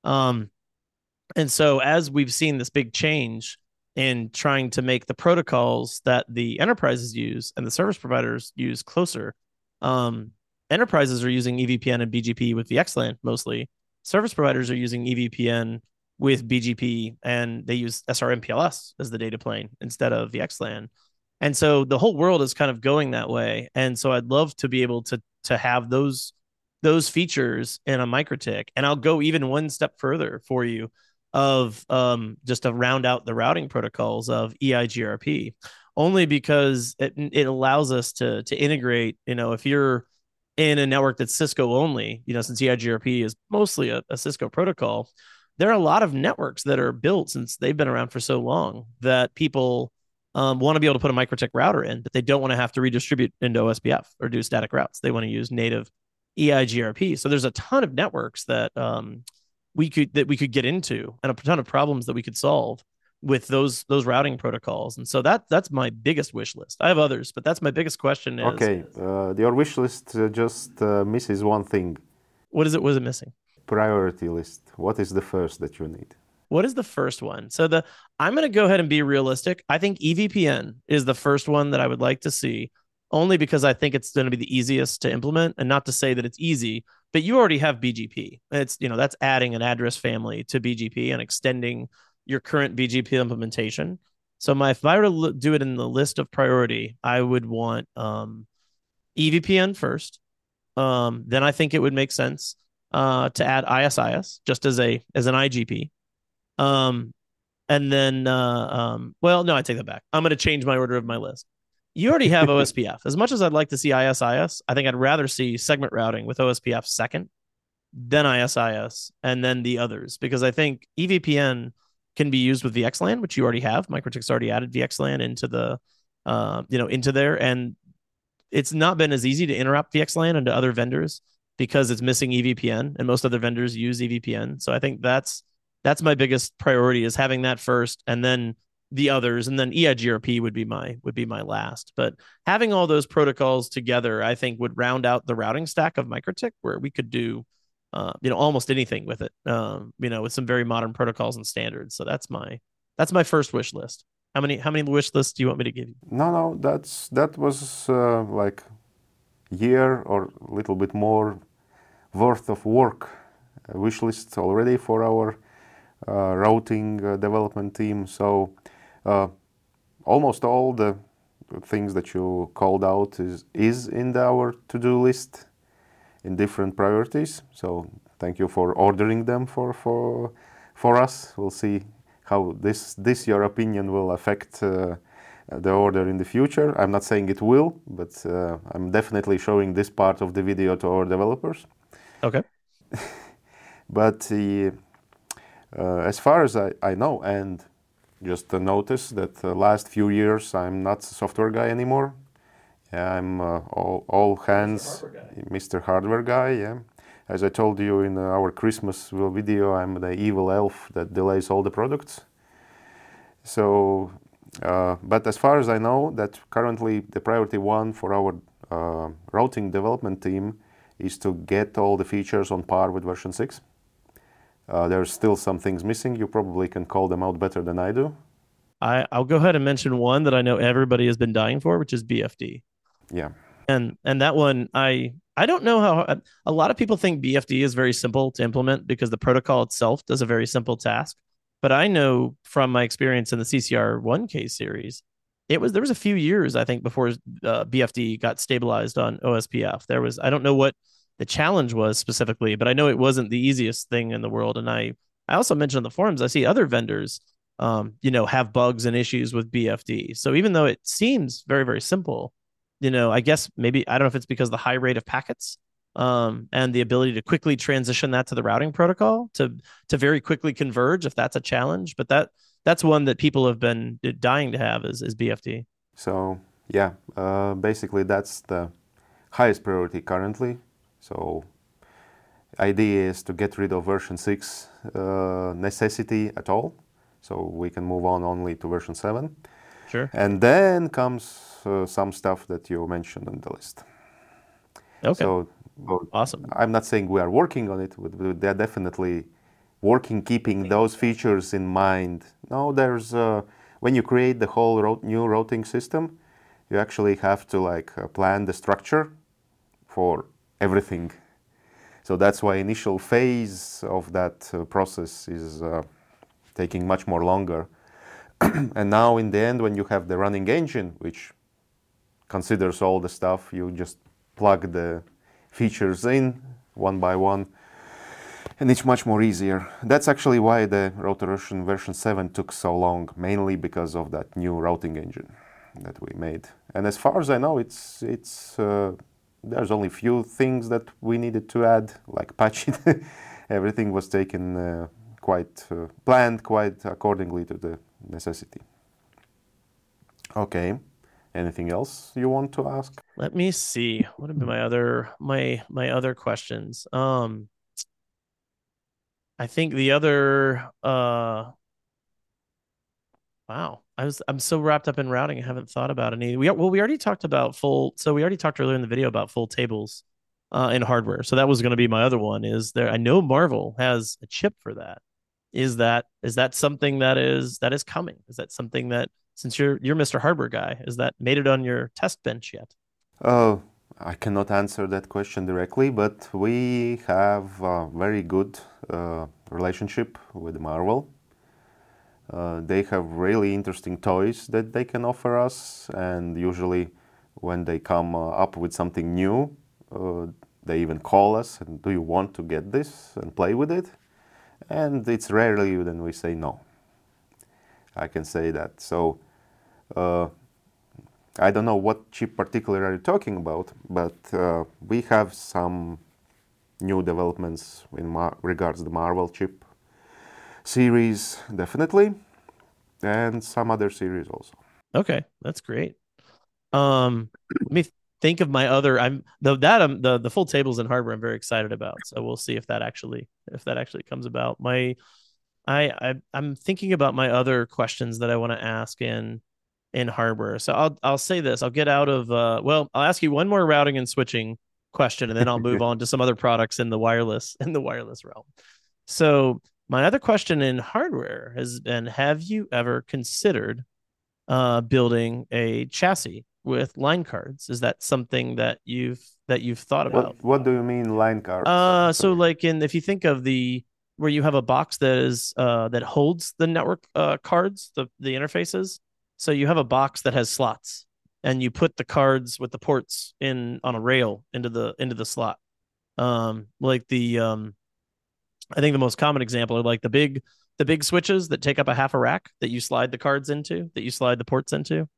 Um, and so, as we've seen this big change in trying to make the protocols that the enterprises use and the service providers use closer, um, enterprises are using EVPN and BGP with VXLAN mostly. Service providers are using EVPN with BGP and they use SRMPLS as the data plane instead of VXLAN. And so the whole world is kind of going that way. And so I'd love to be able to to have those those features in a MikroTik. And I'll go even one step further for you of um, just to round out the routing protocols of EIGRP, only because it it allows us to to integrate. You know, if you're in a network that's Cisco only, you know, since EIGRP is mostly a, a Cisco protocol, there are a lot of networks that are built since they've been around for so long that people um, want to be able to put a MikroTik router in, but they don't want to have to redistribute into OSPF or do static routes. They want to use native EIGRP. So there's a ton of networks that um, we could that we could get into, and a ton of problems that we could solve with those those routing protocols. And so that that's my biggest wish list. I have others, but that's my biggest question. Is, okay, uh, your wish list uh, just uh, misses one thing. What is it? Was it missing? Priority list. What is the first that you need? What is the first one? So the I'm going to go ahead and be realistic. I think EVPN is the first one that I would like to see, only because I think it's going to be the easiest to implement, and not to say that it's easy, but you already have BGP. It's you know that's adding an address family to BGP and extending your current BGP implementation. So my if I were to do it in the list of priority, I would want um, EVPN first. Um, then I think it would make sense uh, to add ISIS just as a as an IGP. Um, and then, uh, um, well, no, I take that back. I'm going to change my order of my list. You already have <laughs> OSPF. As much as I'd like to see ISIS, I think I'd rather see segment routing with OSPF second, then ISIS, and then the others, because I think EVPN can be used with VXLAN, which you already have. MikroTik's already added VXLAN into the, uh, you know, into there, and it's not been as easy to interrupt VXLAN into other vendors because it's missing EVPN, and most other vendors use EVPN. So I think that's that's my biggest priority is having that first and then the others. And then EIGRP would be my would be my last. But having all those protocols together I think would round out the routing stack of MikroTik where we could do uh, you know almost anything with it um, you know with some very modern protocols and standards. So that's my that's my first wish list. How many how many wish lists do you want me to give you? No no that's that was uh, like year or a little bit more worth of work wish list already for our uh, routing uh, development team. So uh, almost all the things that you called out is is in our to-do list in different priorities. So thank you for ordering them for for for us. We'll see how this this your opinion will affect uh, the order in the future. I'm not saying it will, but uh, I'm definitely showing this part of the video to our developers. Okay. <laughs> but uh, uh, as far as I, I know, and just to notice that the last few years I'm not a software guy anymore. Yeah, I'm uh, all, all hands, Mr. Mr. Hardware guy. Yeah, as I told you in our Christmas video, I'm the evil elf that delays all the products. So, uh, but as far as I know, that currently the priority one for our uh, routing development team is to get all the features on par with version six. Uh, there's still some things missing. You probably can call them out better than I do. I, I'll go ahead and mention one that I know everybody has been dying for, which is BFD. Yeah. And and that one I I don't know how a lot of people think BFD is very simple to implement because the protocol itself does a very simple task. But I know from my experience in the CCR 1K series, it was there was a few years I think before uh, BFD got stabilized on OSPF. There was I don't know what the challenge was specifically, but I know it wasn't the easiest thing in the world. And I, I also mentioned on the forums, I see other vendors, um, you know, have bugs and issues with BFD. So even though it seems very, very simple, you know, I guess maybe, I don't know if it's because the high rate of packets um, and the ability to quickly transition that to the routing protocol to, to very quickly converge if that's a challenge. But that, that's one that people have been dying to have is, is BFD. So yeah, uh, basically that's the highest priority currently so idea is to get rid of version 6 uh, necessity at all. So we can move on only to version 7. Sure. And then comes uh, some stuff that you mentioned on the list. Okay. So awesome. I'm not saying we are working on it, but they're definitely working, keeping those features in mind. No, there's uh, when you create the whole ro- new routing system, you actually have to like uh, plan the structure for everything. So that's why initial phase of that uh, process is uh, taking much more longer. <clears throat> and now in the end, when you have the running engine, which considers all the stuff, you just plug the features in one by one, and it's much more easier. That's actually why the Router version 7 took so long, mainly because of that new routing engine that we made. And as far as I know, it's it's uh, there's only few things that we needed to add, like patch it. <laughs> Everything was taken uh, quite uh, planned, quite accordingly to the necessity. Okay. Anything else you want to ask? Let me see. What have been my other my my other questions? Um I think the other uh wow. I was I'm so wrapped up in routing, I haven't thought about any. We well, we already talked about full so we already talked earlier in the video about full tables uh in hardware. So that was going to be my other one. Is there I know Marvell has a chip for that. Is that is that something that is that is coming? Is that something that since you're you're Mr. Hardware guy, is that made it on your test bench yet? Oh, I cannot answer that question directly, but we have a very good uh, relationship with Marvell. Uh, they have really interesting toys that they can offer us, and usually, when they come uh, up with something new, uh, they even call us and do you want to get this and play with it? And it's rarely then we say no. I can say that. So uh, I don't know what chip particular are you talking about, but uh, we have some new developments in Mar- regards the Marvell chip series, definitely, and some other series also. Okay, that's great. Um, let me think of my other. I'm the that um, the the full tables and hardware. I'm very excited about. So we'll see if that actually if that actually comes about. My I, I I'm thinking about my other questions that I want to ask in in hardware. So I'll I'll say this. I'll get out of uh well, I'll ask you one more routing and switching question and then I'll move <laughs> on to some other products in the wireless in the wireless realm. So my other question in hardware has been have you ever considered uh building a chassis with line cards? Is that something that you've that you've thought about? What, what do you mean line cards? Uh so like in if you think of the where you have a box that is uh that holds the network uh cards, the the interfaces so you have a box that has slots and you put the cards with the ports in on a rail into the into the slot. Um like the um I think the most common example are like the big the big switches that take up a half a rack that you slide the cards into, that you slide the ports into.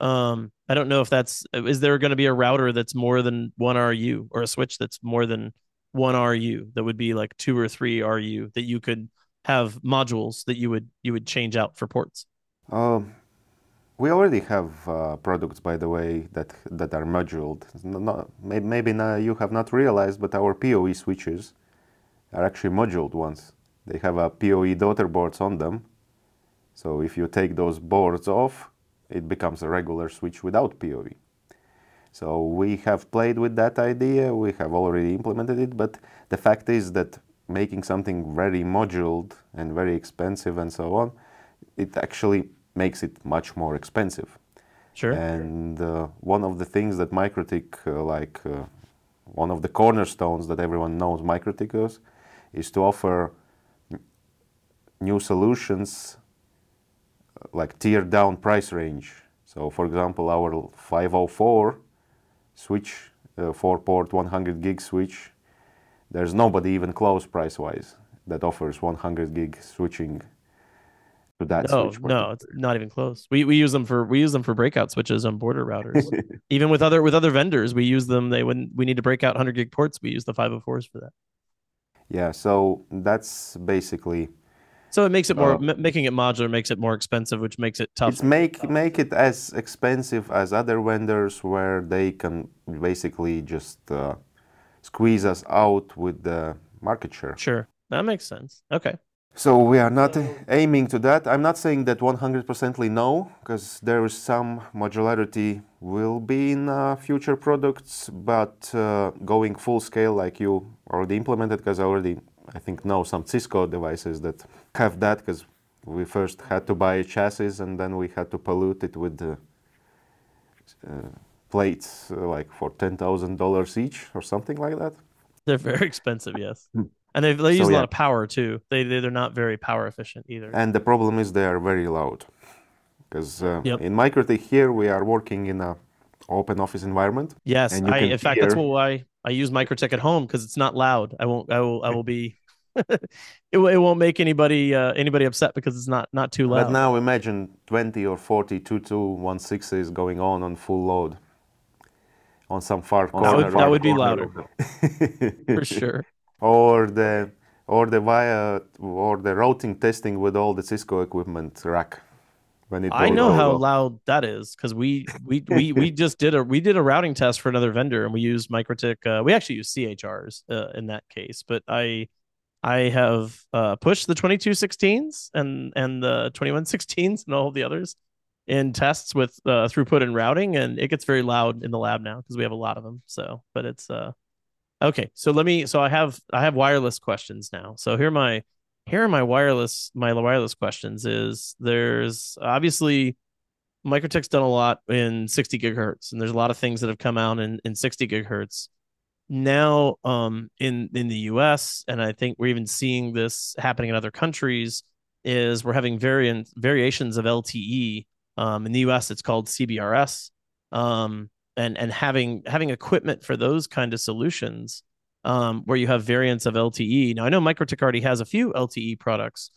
Um I don't know if that's is there going to be a router that's more than one RU or a switch that's more than one RU that would be like two or three RU that you could have modules that you would you would change out for ports. Um, we already have uh, products, by the way, that that are moduled. Not, maybe you have not realized, but our PoE switches are actually moduled ones. They have a PoE daughter boards on them. So if you take those boards off, it becomes a regular switch without PoE. So we have played with that idea. We have already implemented it, but the fact is that making something very moduled and very expensive and so on, it actually makes it much more expensive. Sure. And uh, one of the things that MikroTik, uh, like uh, one of the cornerstones that everyone knows MikroTik is, is to offer new solutions uh, like tier down price range. So, for example, our 504 switch, uh, 4 port 100 gig switch, there's nobody even close price wise that offers 100 gig switching to that no, switch. No, it's not even close. We we use them for we use them for breakout switches on border routers. <laughs> even with other with other vendors, we use them. They when we need to break out 100 gig ports, we use the 504s for that. Yeah, so that's basically. So it makes it more uh, making it modular makes it more expensive, which makes it tough. It's make make it as expensive as other vendors, where they can basically just uh, squeeze us out with the market share. Sure, that makes sense. Okay. So we are not aiming to that. I'm not saying that 100% no, because there is some modularity will be in uh, future products, but uh, going full scale like you already implemented, because I already, I think, know some Cisco devices that have that, because we first had to buy a chassis and then we had to pollute it with uh, plates uh, like for $10,000 each or something like that. They're very expensive, yes. <laughs> And they, they use so, a lot of power too. They, they they're not very power efficient either. And the problem is they are very loud, because uh, yep. in MikroTik here we are working in a open office environment. Yes, I, in fact that's why I use MikroTik at home because it's not loud. I won't. I will. I will <laughs> be. <laughs> it, it won't make anybody uh, anybody upset because it's not not too loud. But now imagine 20 or 40 2216 going on on full load on some far corner. That would, that would be louder <laughs> for sure or the or the via or the routing testing with all the Cisco equipment rack. when it I know how over. loud that is because we we we we <laughs> just did a we did a routing test for another vendor and we used MikroTik. Uh, we actually use CHRs uh, in that case, but I I have uh, pushed the 2216s and and the 2116s and all the others in tests with uh, throughput and routing, and it gets very loud in the lab now because we have a lot of them. So, but it's uh okay. So let me. So I have I have wireless questions now. So here my here are my wireless my wireless questions. Is there's obviously MikroTik's done a lot in 60 gigahertz, and there's a lot of things that have come out in in 60 gigahertz now um, in in the U.S. and I think we're even seeing this happening in other countries. Is we're having variant variations of LTE. Um, in the U.S., it's called CBRS, um, and and having having equipment for those kind of solutions um, where you have variants of LTE. Now I know MikroTik already has a few LTE products.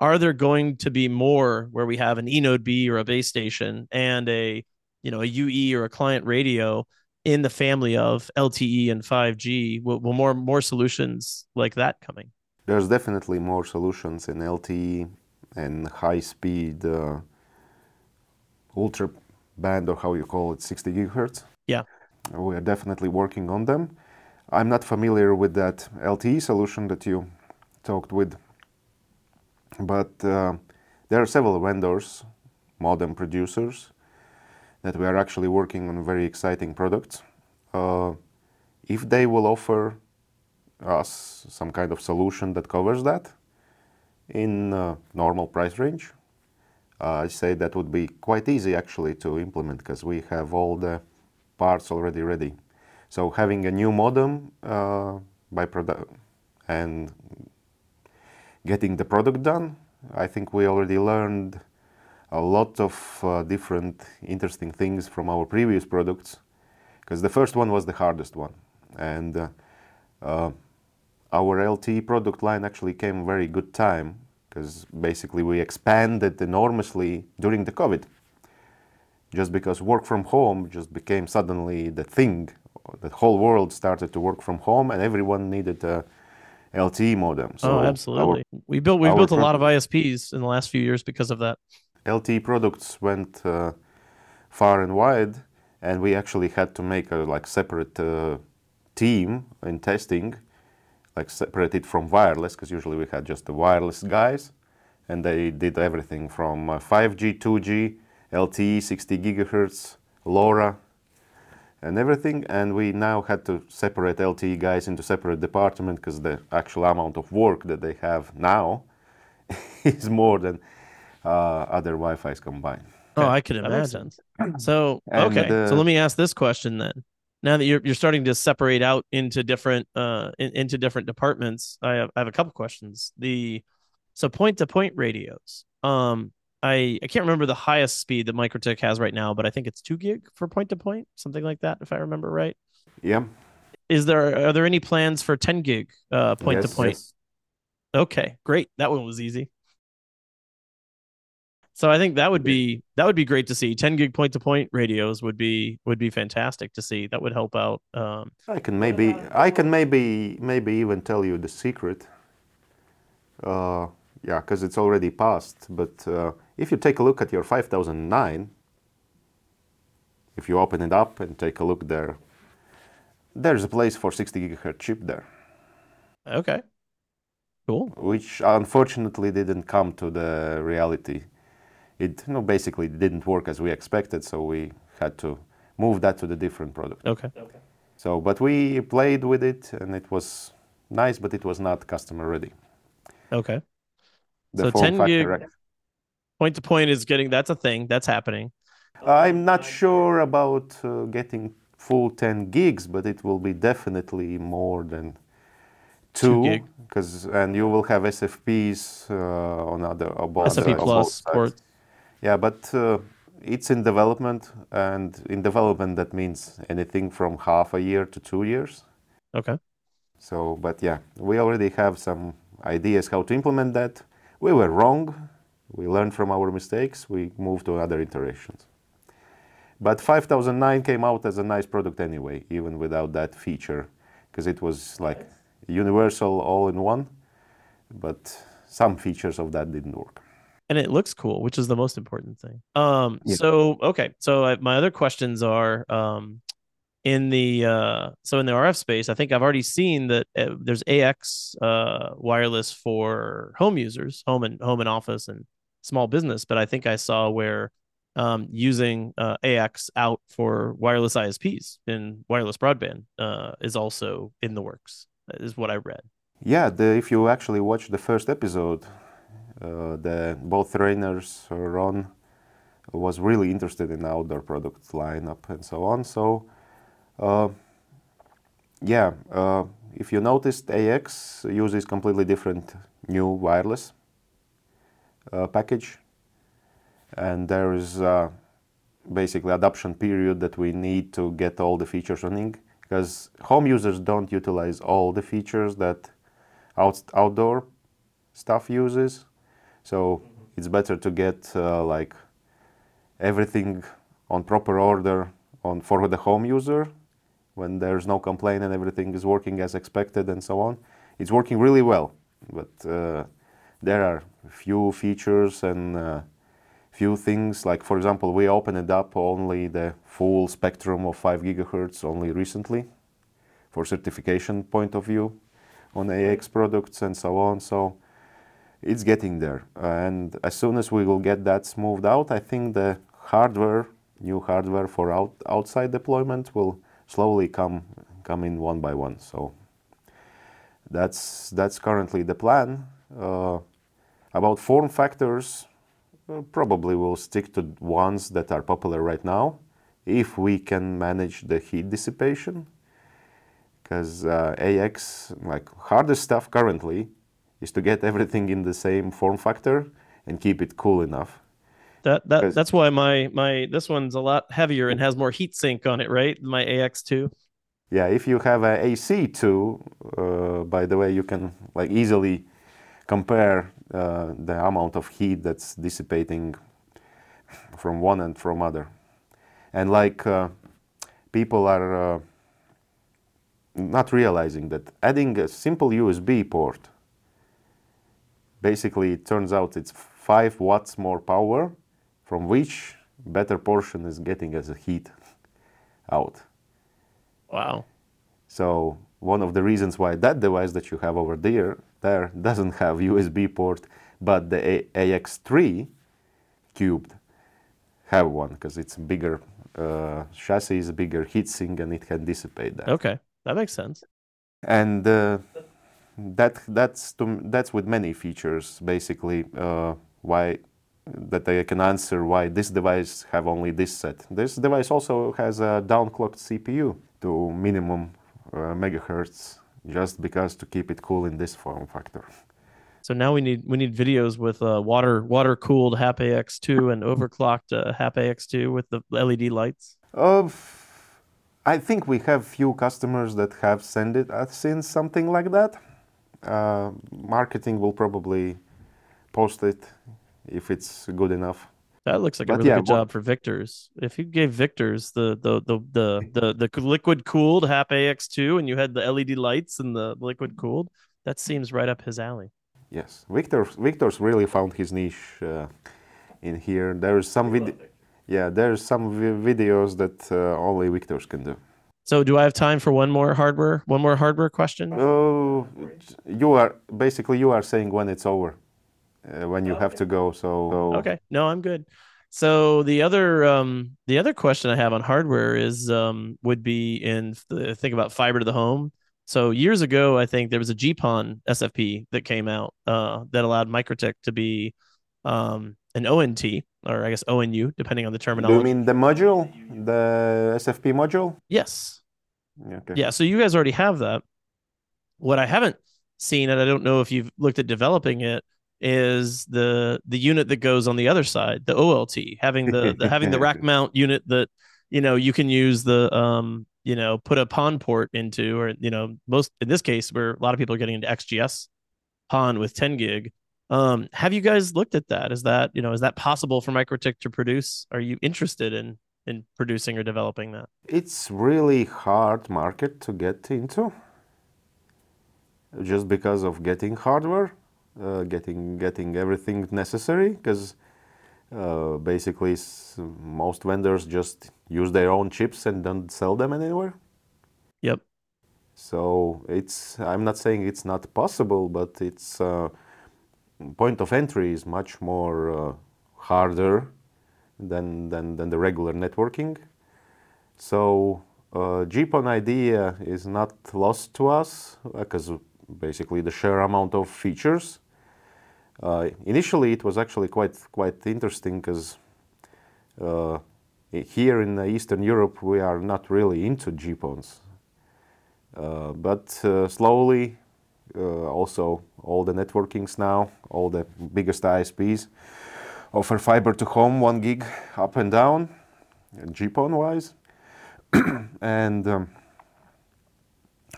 Are there going to be more where we have an eNode B or a base station and a you know a UE or a client radio in the family of LTE and 5G? Will, will more more solutions like that coming? There's definitely more solutions in LTE and high speed uh, ultra band or how you call it 60 gigahertz. Yeah. We are definitely working on them. I'm not familiar with that LTE solution that you talked with, but uh, there are several vendors, modem producers, that we are actually working on very exciting products. Uh, if they will offer us some kind of solution that covers that in uh, normal price range, I say that would be quite easy actually to implement because we have all the parts already ready. So having a new modem uh, by product and getting the product done, I think we already learned a lot of uh, different interesting things from our previous products because the first one was the hardest one and uh, uh, our LTE product line actually came very good time because basically we expanded enormously during the COVID. Just because work from home just became suddenly the thing. The whole world started to work from home and everyone needed a LTE modem. So oh absolutely. our, we built we built a lot of ISPs in the last few years because of that. LTE products went uh, far and wide, and we actually had to make a like separate uh, team in testing, like separated from wireless, because usually we had just the wireless guys, and they did everything from uh, 5G, 2G, LTE, 60 gigahertz, LoRa, and everything. And we now had to separate LTE guys into separate department because the actual amount of work that they have now <laughs> is more than uh, other Wi-Fi's combined. Oh, I can imagine. So okay, so let me ask this question then. Now that you're you're starting to separate out into different uh in, into different departments, I have I have a couple questions. The so point to point radios. Um, I I can't remember the highest speed that MikroTik has right now, but I think it's two gig for point to point, something like that, if I remember right. Yeah. Is there are there any plans for 10 gig uh point to point? Okay, great. That one was easy. So I think that would be that would be great to see. 10 gig point to point radios would be would be fantastic to see. That would help out. Um, I can maybe I can maybe maybe even tell you the secret. Uh, yeah, because it's already passed. But uh, if you take a look at your 5009, if you open it up and take a look there, there's a place for 60 gigahertz chip there. Okay. Cool. Which unfortunately didn't come to the reality it you know, basically didn't work as we expected, so we had to move that to the different product. Okay. okay. So, but we played with it, and it was nice, but it was not customer ready. Okay. The so 10 gig point to point is getting that's a thing that's happening. I'm not sure about uh, getting full 10 gigs, but it will be definitely more than two because and you will have SFPs uh, on other about SFP plus ports. Yeah, but uh, it's in development, and in development that means anything from half a year to two years. Okay. So, but yeah, we already have some ideas how to implement that. We were wrong. We learned from our mistakes. We moved to other iterations. But 5009 came out as a nice product anyway, even without that feature, because it was like universal all in one. But some features of that didn't work. And it looks cool, which is the most important thing. Um, Yeah. so okay, so I, my other questions are um, in the uh, so in the RF space, I think I've already seen that uh, there's AX uh, wireless for home users, home and home and office and small business, but I think I saw where um, using uh, AX out for wireless ISPs in wireless broadband uh, is also in the works. Is what I read. Yeah, the, if you actually watch the first episode, the both trainers, uh, Ron was really interested in outdoor product lineup and so on. So, uh, yeah, uh, if you noticed, AX uses completely different new wireless uh, package, and there is uh, basically adoption period that we need to get all the features running because home users don't utilize all the features that out, outdoor stuff uses. So it's better to get uh, like everything on proper order on for the home user when there's no complaint and everything is working as expected and so on. It's working really well, but uh, there are few features and uh, few things like for example we opened up only the full spectrum of 5 gigahertz only recently for certification point of view on AX products and so on. So it's getting there. And as soon as we will get that smoothed out, I think the hardware, new hardware for out, outside deployment will slowly come come in one by one. So that's that's currently the plan. Uh, about form factors, uh, probably we'll stick to ones that are popular right now, if we can manage the heat dissipation because uh, AX, like hardest stuff currently, is to get everything in the same form factor and keep it cool enough. That that that's why my my this one's a lot heavier and has more heat sink on it, right? My AX2. Yeah, if you have a AC2, uh, by the way, you can like easily compare uh, the amount of heat that's dissipating from one and from other. And like uh, people are uh, not realizing that adding a simple USB port, basically it turns out it's five watts more power, from which better portion is getting as a heat <laughs> out. Wow. So one of the reasons why that device that you have over there there <laughs> doesn't have USB port, but the A- AX3 cubed have one because it's bigger uh, chassis, is bigger heatsink, and it can dissipate that. Okay. That makes sense. And uh, that that's to, that's with many features basically uh, why that I can answer why this device have only this set. This device also has a downclocked CPU to minimum uh, megahertz just because to keep it cool in this form factor. So now we need we need videos with uh, water water cooled HAP AX2 and overclocked uh, HAP AX2 with the LED lights. Of I think we have few customers that have sent it us in something like that. Uh, marketing will probably post it if it's good enough. That looks like a really yeah, good what- job for Victor's. If you gave Victor's the the the the the, the liquid cooled HAP AX2 and you had the LED lights and the liquid cooled, that seems right up his alley. Yes, Victor. Victor's really found his niche uh, in here. There's some vid- yeah, there's some vi- videos that uh, only Victor's can do. So do I have time for one more hardware one more hardware question? Oh, you are basically you are saying when it's over, uh, when you have to go. So Okay. No, I'm good. So the other um the other question I have on hardware is um would be in the think about fiber to the home. So years ago, I think there was a GPON SFP that came out uh that allowed MikroTik to be um an ONT or I guess ONU depending on the do terminology. you mean the module, the SFP module? yes. Okay. Yeah, so you guys already have that. What I haven't seen, and I don't know if you've looked at developing it, is the the unit that goes on the other side, the OLT, having the, the <laughs> having the rack mount unit that you know you can use the um you know put a PON port into, or you know most in this case where a lot of people are getting into XGS PON with 10 gig. Um, have you guys looked at that? Is that you know is that possible for MikroTik to produce? Are you interested in in producing or developing that? It's really hard market to get into just because of getting hardware. uh, getting getting everything necessary because uh, basically most vendors just use their own chips and don't sell them anywhere. Yep. So it's I'm not saying it's not possible, but it's uh, point of entry is much more uh, harder than, than than the regular networking. So uh, GPON idea is not lost to us because basically the sheer amount of features. Uh, initially, it was actually quite quite interesting because uh, here in Eastern Europe we are not really into GPONs, uh, but uh, slowly uh, also all the networkings now, all the biggest ISPs offer fiber to home one gig up and down, GPON wise, <clears throat> and um,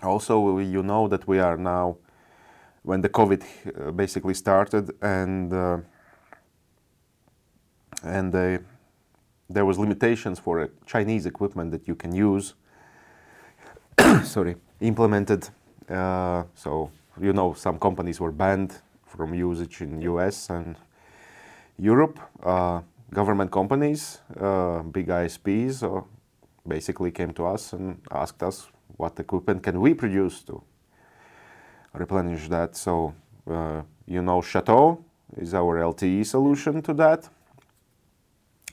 also you know that we are now when the COVID uh, basically started and uh, and uh, there was limitations for Chinese equipment that you can use. <coughs> sorry, implemented. Uh, so you know some companies were banned from usage in U.S. and Europe. Uh, government companies, uh, big ISPs, basically came to us and asked us what equipment can we produce to replenish that. So uh, you know Chateau is our LTE solution to that.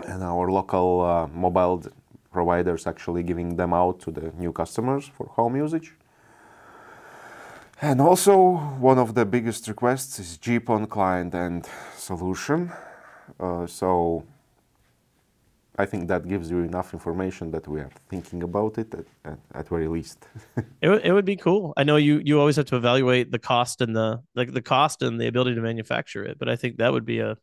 And our local uh, mobile providers actually giving them out to the new customers for home usage. And also one of the biggest requests is GPON client end solution. Uh, so I think that gives you enough information that we are thinking about it at, at, at very least. <laughs> it, w- it would be cool. I know you you always have to evaluate the cost and the like the cost and the ability to manufacture it, but I think that would be a.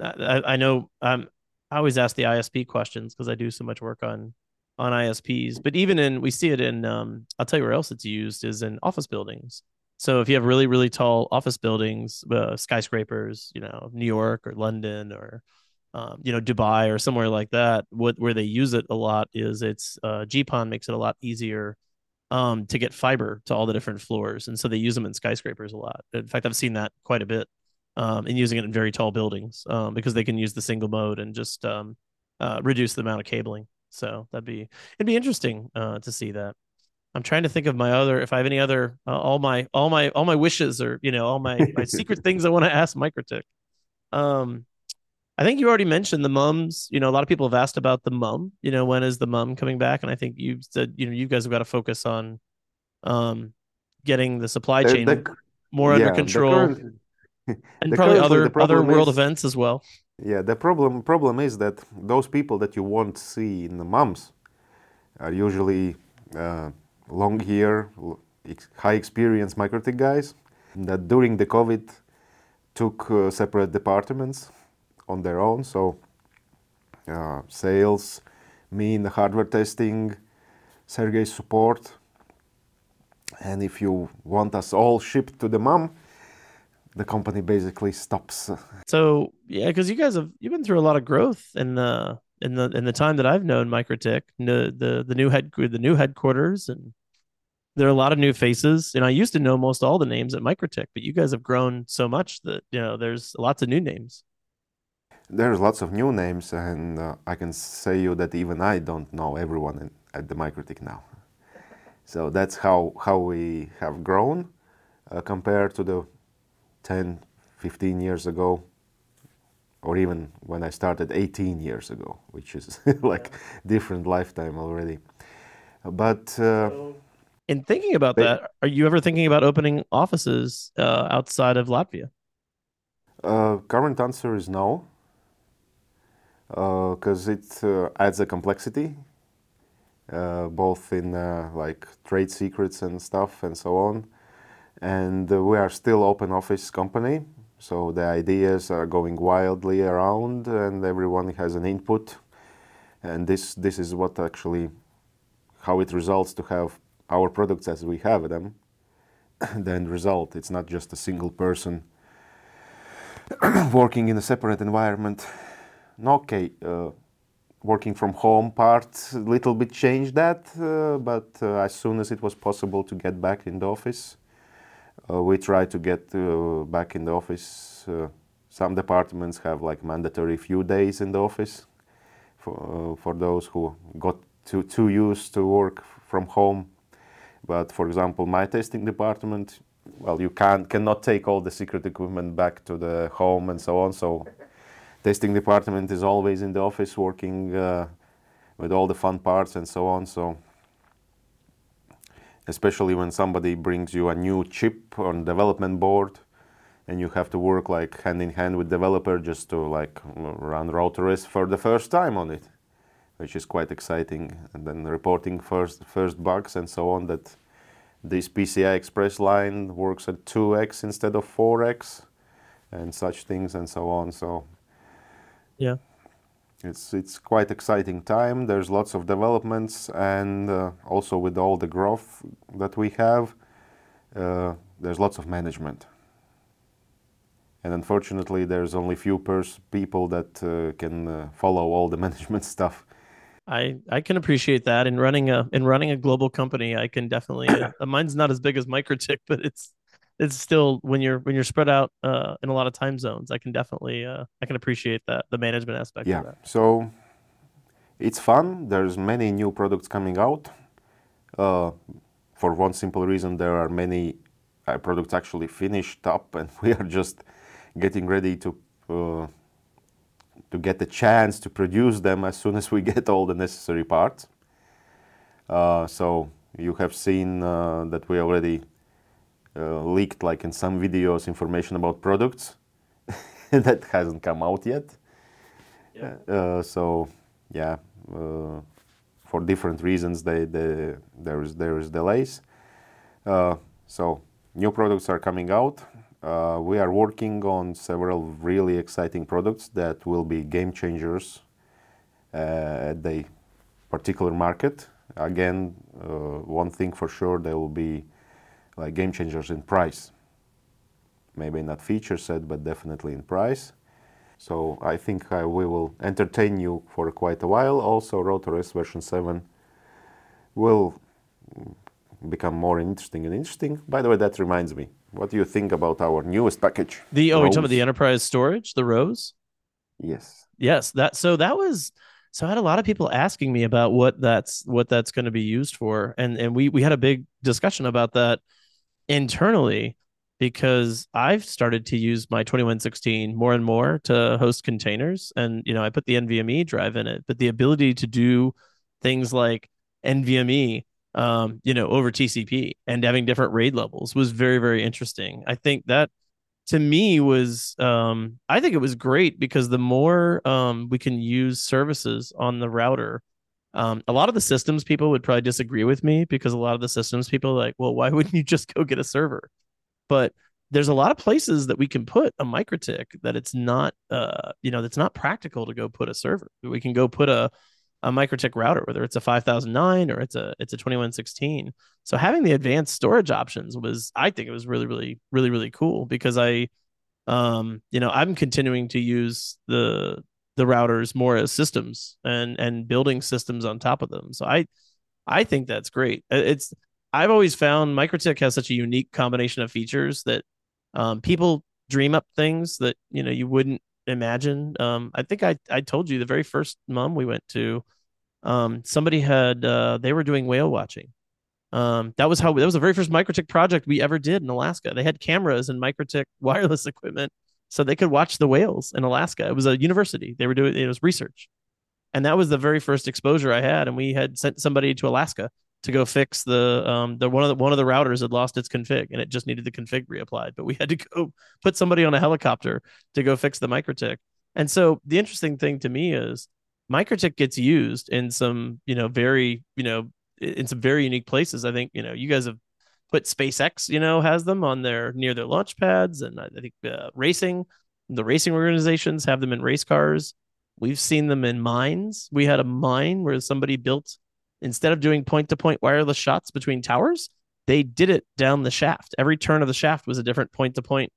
I, I know um, I always ask the ISP questions because I do so much work on on ISPs, but even in we see it in um, I'll tell you where else it's used is in office buildings. So if you have really really tall office buildings, uh, skyscrapers, you know, New York or London or um, you know Dubai or somewhere like that. What where they use it a lot is it's uh, GPON makes it a lot easier um, to get fiber to all the different floors, and so they use them in skyscrapers a lot. In fact, I've seen that quite a bit, um, using it in very tall buildings um, because they can use the single mode and just um, uh, reduce the amount of cabling. So that'd be it'd be interesting uh, to see that. I'm trying to think of my other if I have any other uh, all my all my all my wishes or you know all my my secret <laughs> things I want to ask MikroTik. Um, I think you already mentioned the MUMs. You know, a lot of people have asked about the MUM. You know, when is the MUM coming back? And I think you said, you know, you guys have got to focus on um, getting the supply chain the, the, more yeah, under control, current, and <laughs> probably other other world is, events as well. Yeah, the problem problem is that those people that you won't see in the MUMs are usually uh, long hair, high experience MikroTik guys that during the COVID took uh, separate departments on their own. So uh, sales, me in the hardware testing, Sergey support. And if you want us all shipped to the MUM, the company basically stops. So yeah, because you guys have you've been through a lot of growth in the in the in the time that I've known MikroTik, the the the new head the new headquarters, and there are a lot of new faces. And I used to know most all the names at MikroTik, but you guys have grown so much that you know there's lots of new names there's lots of new names, and uh, I can say you that even I don't know everyone in, at the MikroTik now. So that's how, how we have grown uh, compared to the 10, 15 years ago, or even when I started 18 years ago, which is <laughs> like different lifetime already. But uh, in thinking about that, are you ever thinking about opening offices uh, outside of Latvia? Uh, current answer is no because uh, it uh, adds a complexity uh, both in like trade secrets and stuff and so on. And we are still open office company, so the ideas are going wildly around and everyone has an input. And this, this is what actually, how it results to have our products as we have them. <clears throat> the end result, it's not just a single person <clears throat> working in a separate environment okay, uh, working from home part a little bit changed that, uh, but uh, as soon as it was possible to get back in the office, uh, we try to get uh, back in the office. Uh, some departments have like mandatory few days in the office for, for those who got too, too used to work from home. But for example, my testing department, well, you can't cannot take all the secret equipment back to the home and so on. So, testing department is always in the office working uh, with all the fun parts and so on. So, especially when somebody brings you a new chip on development board, and you have to work like hand in hand with developer just to like run routers for the first time on it, which is quite exciting. And then reporting first first bugs and so on that this PCI Express line works at 2x instead of 4x and such things and so on. So yeah, it's it's quite exciting time. There's lots of developments and uh, also with all the growth that we have, uh, there's lots of management. And unfortunately, there's only few pers- people that uh, can uh, follow all the <laughs> management stuff. I I can appreciate that in running a in running a global company. I can definitely. uh, <coughs> mine's not as big as MikroTik, but it's it's still when you're when you're spread out uh, in a lot of time zones. I can definitely uh, I can appreciate that the management aspect. Yeah. So it's fun. There's many new products coming out. Uh, for one simple reason, there are many uh, products actually finished up, and <laughs> we are just getting ready to uh, to get the chance to produce them as soon as we <laughs> get all the necessary parts. Uh, so you have seen uh, that we already uh, leaked, like in some videos, information about products <laughs> that hasn't come out yet. Yeah. Uh, so yeah, uh, for different reasons, they, they, there is there is delays. Uh, so new products are coming out. Uh, we are working on several really exciting products that will be game changers uh, at the particular market. Again, uh, one thing for sure, they will be like game changers in price. Maybe not feature set, but definitely in price. So I think we will entertain you for quite a while. Also, RouterOS version 7 will become more interesting and interesting. By the way, that reminds me, what do you think about our newest package? The oh, we talking about the enterprise storage, the Rose. Yes. Yes. That so that was so I had a lot of people asking me about what that's what that's going to be used for, and and we we had a big discussion about that internally because I've started to use my 2116 more and more to host containers, and you know I put the NVMe drive in it, but the ability to do things like NVMe um, you know, over TCP and having different RAID levels was very, very interesting. I think that to me was um, I think it was great because the more um, we can use services on the router, um, a lot of the systems people would probably disagree with me because a lot of the systems people like, well, why <laughs> wouldn't you just go get a server? But there's a lot of places that we can put a MikroTik that it's not, uh, you know, that's not practical to go put a server. We can go put a a MikroTik router, whether it's a 5009 or it's a it's a 2116. So having the advanced storage options was, I think it was really, really, really, really cool because I, um, you know, I'm continuing to use the the routers more as systems and and building systems on top of them. So I, I think that's great. It's I've always found MikroTik has such a unique combination of features that um, people dream up things that you know you wouldn't imagine. Um, I think I I told you the very first MUM we went to, um, somebody had uh, they were doing whale watching. Um, that was how that was the very first MikroTik project we ever did in Alaska. They had cameras and MikroTik <laughs> wireless equipment so they could watch the whales in Alaska. It was a university. They were doing it was research. And that was the very first exposure I had. And we had sent somebody to Alaska to go fix the um the one of the one of the routers had lost its config and it just needed the config reapplied. But we had to <laughs> go put somebody on a helicopter to go fix the MikroTik. And so the interesting thing to me is MikroTik gets used in some, you know, very, you know, in some very unique places. I think, you know, you guys have put SpaceX, you know, has them on their near their launch pads, and I think uh, racing, the racing organizations have them in race cars. We've seen them in mines. We had a mine where somebody built instead of doing point to point wireless shots between towers, they did it down the shaft. Every turn of the shaft was a different point to point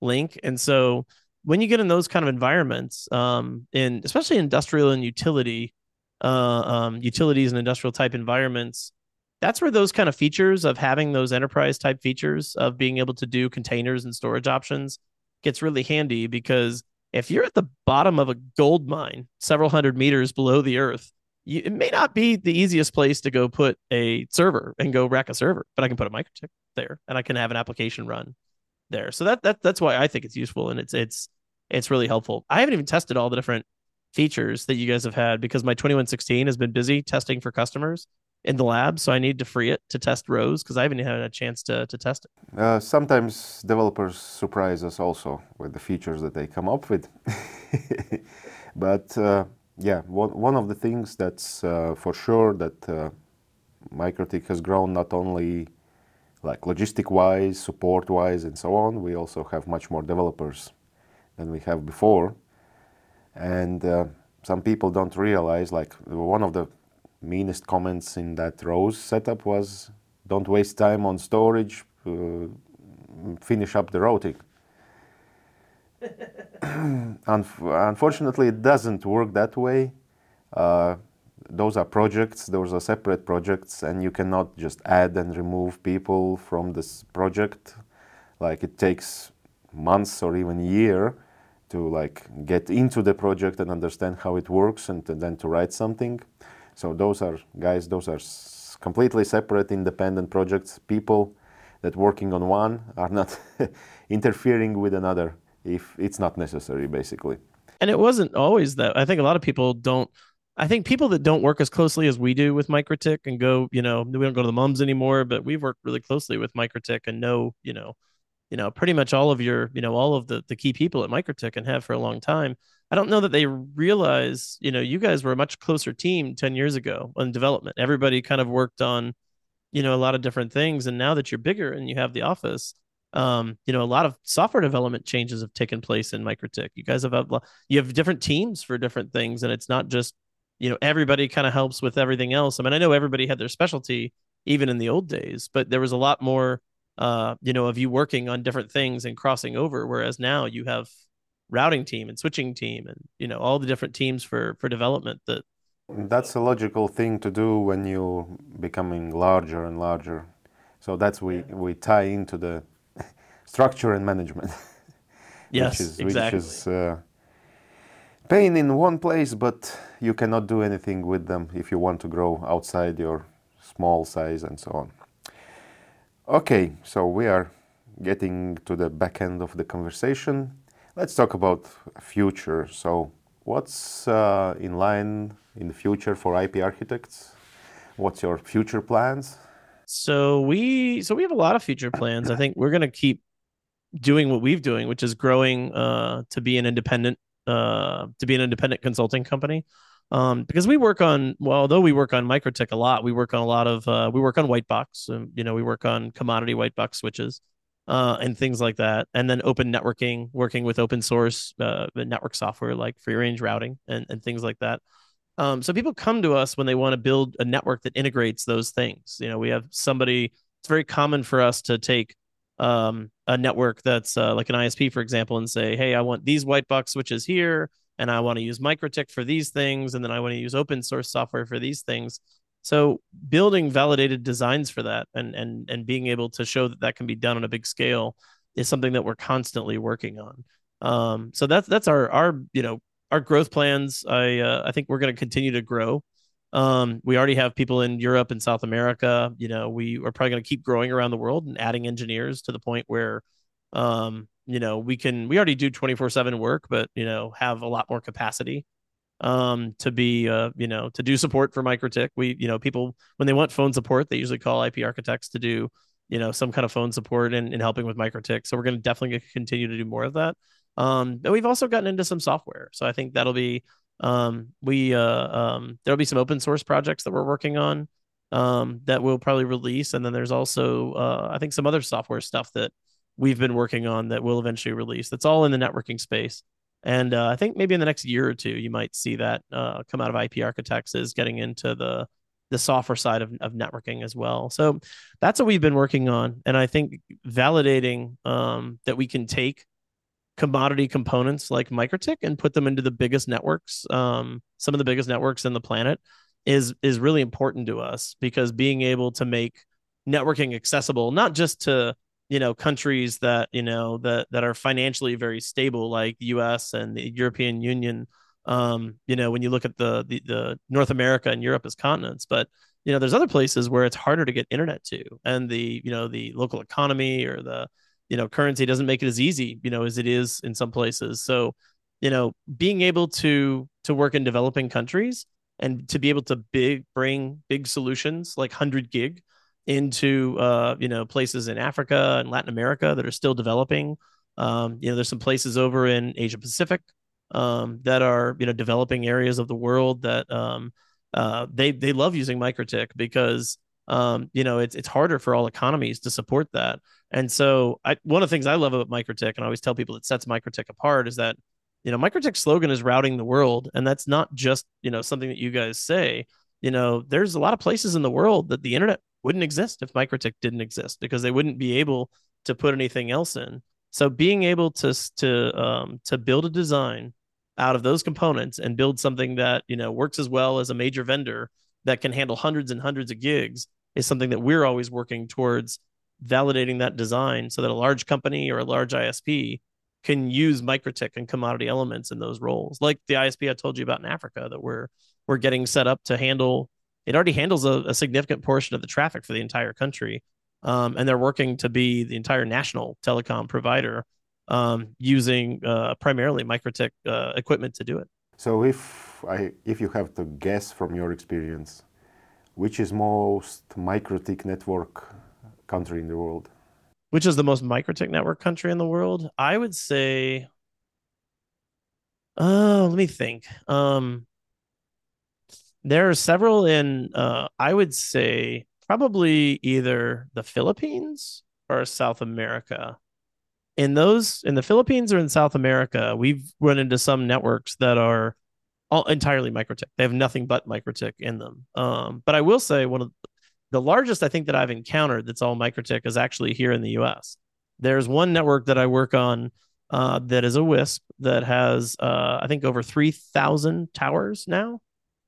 link. And so when you get in those kind of environments, um, in especially industrial and utility, uh, um, utilities and industrial type environments, that's where those kind of features of having those enterprise type features of being able to do containers and storage options gets really handy because if you're at the bottom of a gold mine several hundred meters below the earth you, it may not be the easiest place to go put a server and go rack a server but i can put a MikroTik there and i can have an application run there so that, that that's why i think it's useful and it's it's it's really helpful i haven't even tested all the different features that you guys have had because my 2116 has been busy testing for customers in the lab, so I need to free it to test Rose because I haven't had a chance to, to test it. Uh, sometimes developers surprise us also with the features that they come up with. <laughs> but uh, yeah, one, one of the things that's uh, for sure that uh, has grown not only like logistic wise, support wise, and so on, we also have much more developers than we have before. And uh, some people don't realize, like one of the meanest comments in that Rose setup was don't waste time on storage, uh, finish up the routing. <coughs> Unfortunately, it doesn't work that way. Uh, those are projects, those are separate projects, and you cannot just add and remove people from this project. Like it takes months or even a year to like get into the project and understand how it works and, and then to write something. So those are guys, those are completely separate independent projects. People that working on one are not <laughs> interfering with another if it's not necessary, basically. And it wasn't always that. I think a lot of people don't. I think people that don't work as closely as we do with MikroTik and go, you know, we don't go to the MUMs anymore, but we've worked really closely with MikroTik and know, you know, you know, pretty much all of your, you know, all of the the key people at MikroTik and have for a long time. I don't know that they realize, you know, you guys were a much closer team 10 years ago on development. Everybody kind of worked on, you know, a lot of different things. And now that you're bigger and you have the office, um, you know, a lot of software development changes have taken place in MikroTik. You guys have, you have different teams for different things. And it's not just, you know, everybody kind of helps with everything else. I mean, I know everybody had their specialty even in the old days, but there was a lot more, uh, you know, of you working on different things and crossing over. Whereas now you have routing team and switching team and you know all the different teams for for development that that's a logical thing to do when you're becoming larger and larger so that's we we tie into the structure and management <laughs> yes which is, exactly. which is uh, pain in one place but you cannot do anything with them if you want to grow outside your small size and so on okay so we are getting to the back end of the conversation Let's talk about future. So, what's uh, in line in the future for IP ArchiTechs? What's your future plans? So we so we have a lot of future plans. I think we're going to keep doing what we've doing, which is growing uh, to be an independent uh, to be an independent consulting company. Um, because we work on well, although we work on MikroTik a lot, we work on a lot of uh, we work on white box. You know, we work on commodity white box switches uh, and things like that. And then open networking, working with open source uh, network software like free range routing and, and things like that. Um, so people come to us when they want to build a network that integrates those things. You know, we have somebody. It's very common for us to take um, a network that's uh, like an ISP, for example, and say, "Hey, I want these white box switches here, and I want to use MikroTik for these things, and then I want to use open source software for these things." So building validated designs for that and and and being able to show that that can be done on a big scale is something that we're constantly working on. Um, so that's that's our our you know our growth plans. I uh, I think we're going to continue to grow. Um, we already have people in Europe and South America. You know, we are probably going to keep growing around the world and adding engineers to the point where, um, you know, we can. We already do twenty four seven work, but you know, have a lot more capacity um, to be, uh, you know, to do support for MikroTik. We, you know, people when they want phone support, they usually call IP ArchiTechs to do, you know, some kind of phone support and, and helping with MikroTik. So we're going to definitely continue to do more of that. Um, but we've also gotten into some software, so I think that'll be, um, we, uh, um, there'll be some open source projects that we're working on, um, that we'll probably release, and then there's also, uh, I think some other software stuff that we've been working on that we'll eventually release. That's all in the networking space. And uh, I think maybe in the next year or two, you might see that uh, come out of IP ArchiTechs is getting into the the software side of, of networking as well. So that's what we've been working on. And I think validating um, that we can take commodity components like MikroTik and put them into the biggest networks, um, some of the biggest networks in the planet, is is really important to us because being able to make networking accessible not just to you know countries that you know that that are financially very stable like the US and the European Union um you know when you look at the the, the North America and Europe as continents. But you know there's other places where it's harder to get internet to and the you know the local economy or the you know currency doesn't make it as easy you know as it is in some places so you know being able to to work in developing countries and to be able to big bring big solutions like 100 gig into uh, you know places in Africa and Latin America that are still developing. Um, you know, there's some places over in Asia Pacific um, that are you know developing areas of the world that um, uh, they they love using MikroTik because um, you know it's it's harder for all economies to support that. And so, I, one of the things I love about MikroTik, and I always tell people that sets MikroTik apart, is that you know MikroTik's slogan is routing the world, and that's not just you know something that you guys say. You know, there's a lot of places in the world that the internet wouldn't exist if MikroTik didn't exist because they wouldn't be able to put anything else in. So being able to to um, to build a design out of those components and build something that you know works as well as a major vendor that can handle hundreds and hundreds of gigs is something that we're always working towards validating that design so that a large company or a large ISP can use MikroTik and commodity elements in those roles. Like the ISP I told you about in Africa that we're we're getting set up to handle it already handles a, a significant portion of the traffic for the entire country. Um, and they're working to be the entire national telecom provider um, using uh, primarily MikroTik uh, equipment to do it. So, if I if you have to guess from your experience, which is most MikroTik network country in the world? Which is the most MikroTik network country in the world? I would say. Oh, let me think. Um, there are several in, uh, I would say, probably either the Philippines or South America. In those, in the Philippines or in South America, we've run into some networks that are all entirely MikroTik. They have nothing but MikroTik in them. Um, but I will say one of the largest I think that I've encountered that's all MikroTik is actually here in the U.S. There's one network that I work on uh, that is a WISP that has uh, I think over three thousand towers now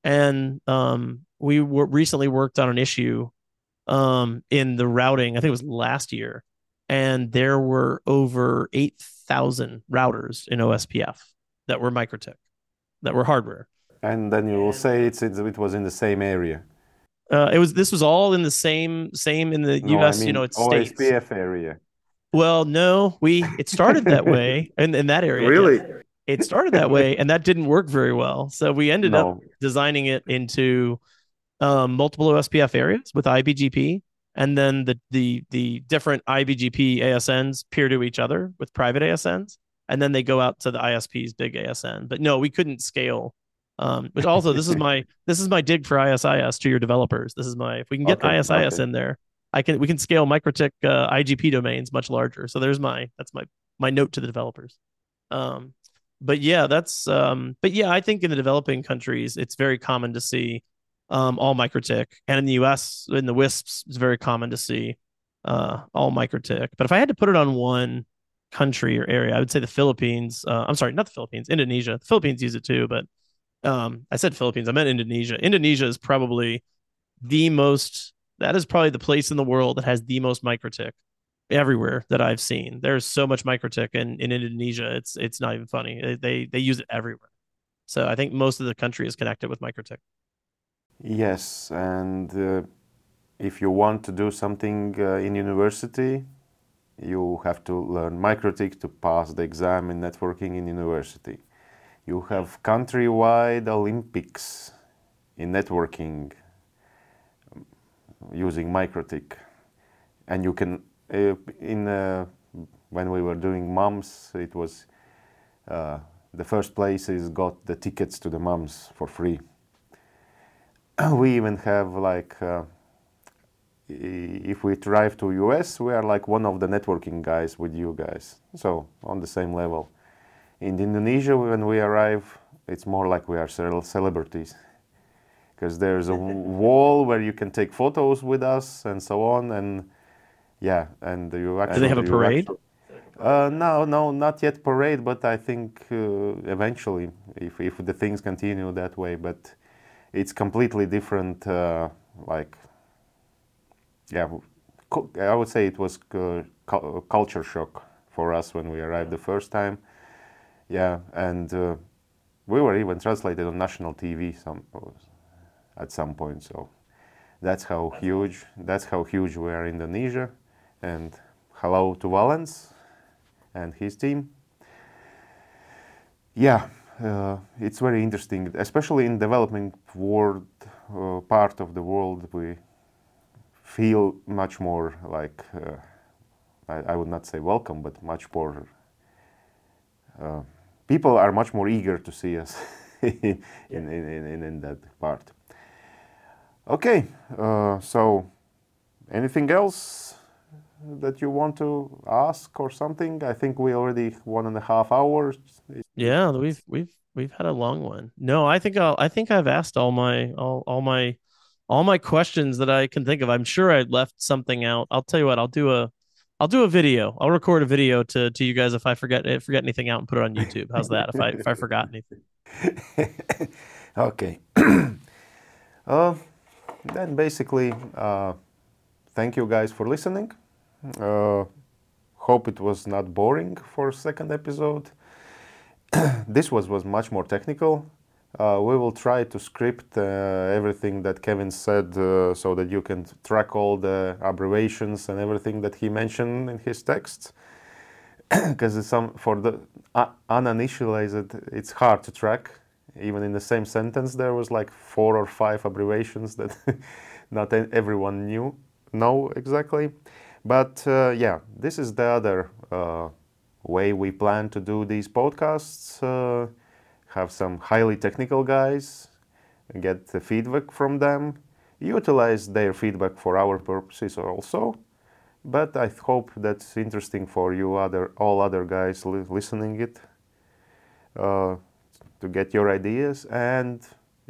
and um, we w- recently worked on an issue um, in the routing. I think it was last year, and there were over eight thousand routers in OSPF that were MikroTik, that were hardware. And then you will say it's, it's it was in the same area. Uh, it was. This was all in the same same in the no, U.S. I mean, you know, it's OSPF states. area. Well, no, we it started that way <laughs> in, in that area. Really? it started that way and that didn't work very well. So we ended no. up designing it into um, multiple OSPF areas with IBGP and then the the the different IBGP ASNs peer to each other with private ASNs and then they go out to the ISP's big ASN. But no, we couldn't scale. Um, which also this is my <laughs> this is my dig for IS-IS to your developers. This is my if we can get okay, IS-IS okay. in there, I can we can scale MikroTik uh, IGP domains much larger. So there's my that's my my note to the developers. Um, but yeah, that's um, but yeah, I think in the developing countries, it's very common to see um, all MikroTik, and in the U.S. in the WISPs, it's very common to see uh, all MikroTik. But if I had to put it on one country or area, I would say the Philippines. Uh, I'm sorry, not the Philippines, Indonesia. The Philippines use it too, but um, I said Philippines. I meant Indonesia. Indonesia is probably the most. That is probably the place in the world that has the most MikroTik everywhere that I've seen. There's so much MikroTik in, in Indonesia. It's it's not even funny. They they use it everywhere. So I think most of the country is connected with MikroTik. Yes, and uh, if you want to do something uh, in university, you have to learn MikroTik to pass the exam in networking in university. You have countrywide Olympics in networking um, using MikroTik, and you can uh, in uh, when we were doing MUMS, it was uh, the first places got the tickets to the MUMS for free. <clears throat> we even have like if we drive to US, we are like one of the networking guys with you guys. So on the same level. In Indonesia, when we arrive, it's more like we are celebrities because there's a <laughs> wall where you can take photos with us and so on. And yeah, and you actually. Do they have a parade? Actually, uh, no, no, not yet parade, but I think uh, eventually, if if the things continue that way, but it's completely different. Uh, like, yeah, I would say it was uh, culture shock for us when we arrived the first time. Yeah, and uh, we were even translated on national TV some at some point. So that's how huge that's how huge we are in Indonesia. And hello to Valens and his team. Yeah, uh, it's very interesting, especially in developing world uh, part of the world. We feel much more like uh, I, I, would not say welcome, but much more. Uh, people are much more eager to see us <laughs> in, in, in, in, in that part. Okay, uh, so anything else that you want to ask or something? I think we already one and a half hours. Yeah, we've we've we've had a long one. No, I think I'll I think I've asked all my all all my all my questions that I can think of. I'm sure I left something out. I'll tell you what, I'll do a I'll do a video. I'll record a video to to you guys if I forget forget anything out and put it on YouTube. How's that? if I if I forgot anything. <laughs> okay. <clears throat> uh, then basically, uh, thank you guys for listening. Uh, hope it was not boring for second episode. <clears throat> this was was much more technical. Uh, we will try to script uh, everything that Kevin said uh, so that you can track all the abbreviations and everything that he mentioned in his text. Because <clears throat> some for the uh, uninitialized, it's hard to track. Even in the same sentence there was like four or five abbreviations that <laughs> not everyone knew know exactly. But uh, yeah this is the other uh, way we plan to do these podcasts have some highly technical guys get the feedback from them utilize their feedback for our purposes also but i hope that's interesting for you other all other guys li- listening it uh, to get your ideas and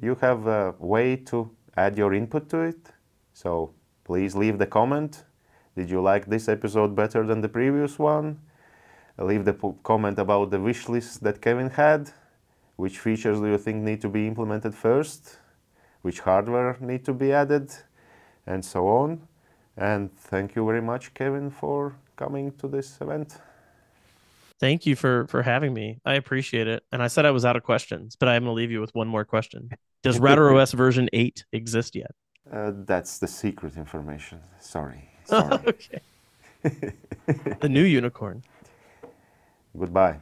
you have a way to add your input to it. So please leave the comment. Did you like this episode better than the previous one? Leave the comment about the wish list that Kevin had. Which features do you think need to be implemented first? Which hardware need to be added? And so on. And thank you very much, Kevin, for coming to this event. Thank you for for having me. I appreciate it. And I said I was out of questions, but I'm going to leave you with one more question. Does <laughs> RouterOS version 8 exist yet? Uh, that's the secret information. Sorry. <laughs> Sorry. okay. <laughs> the new unicorn. Goodbye.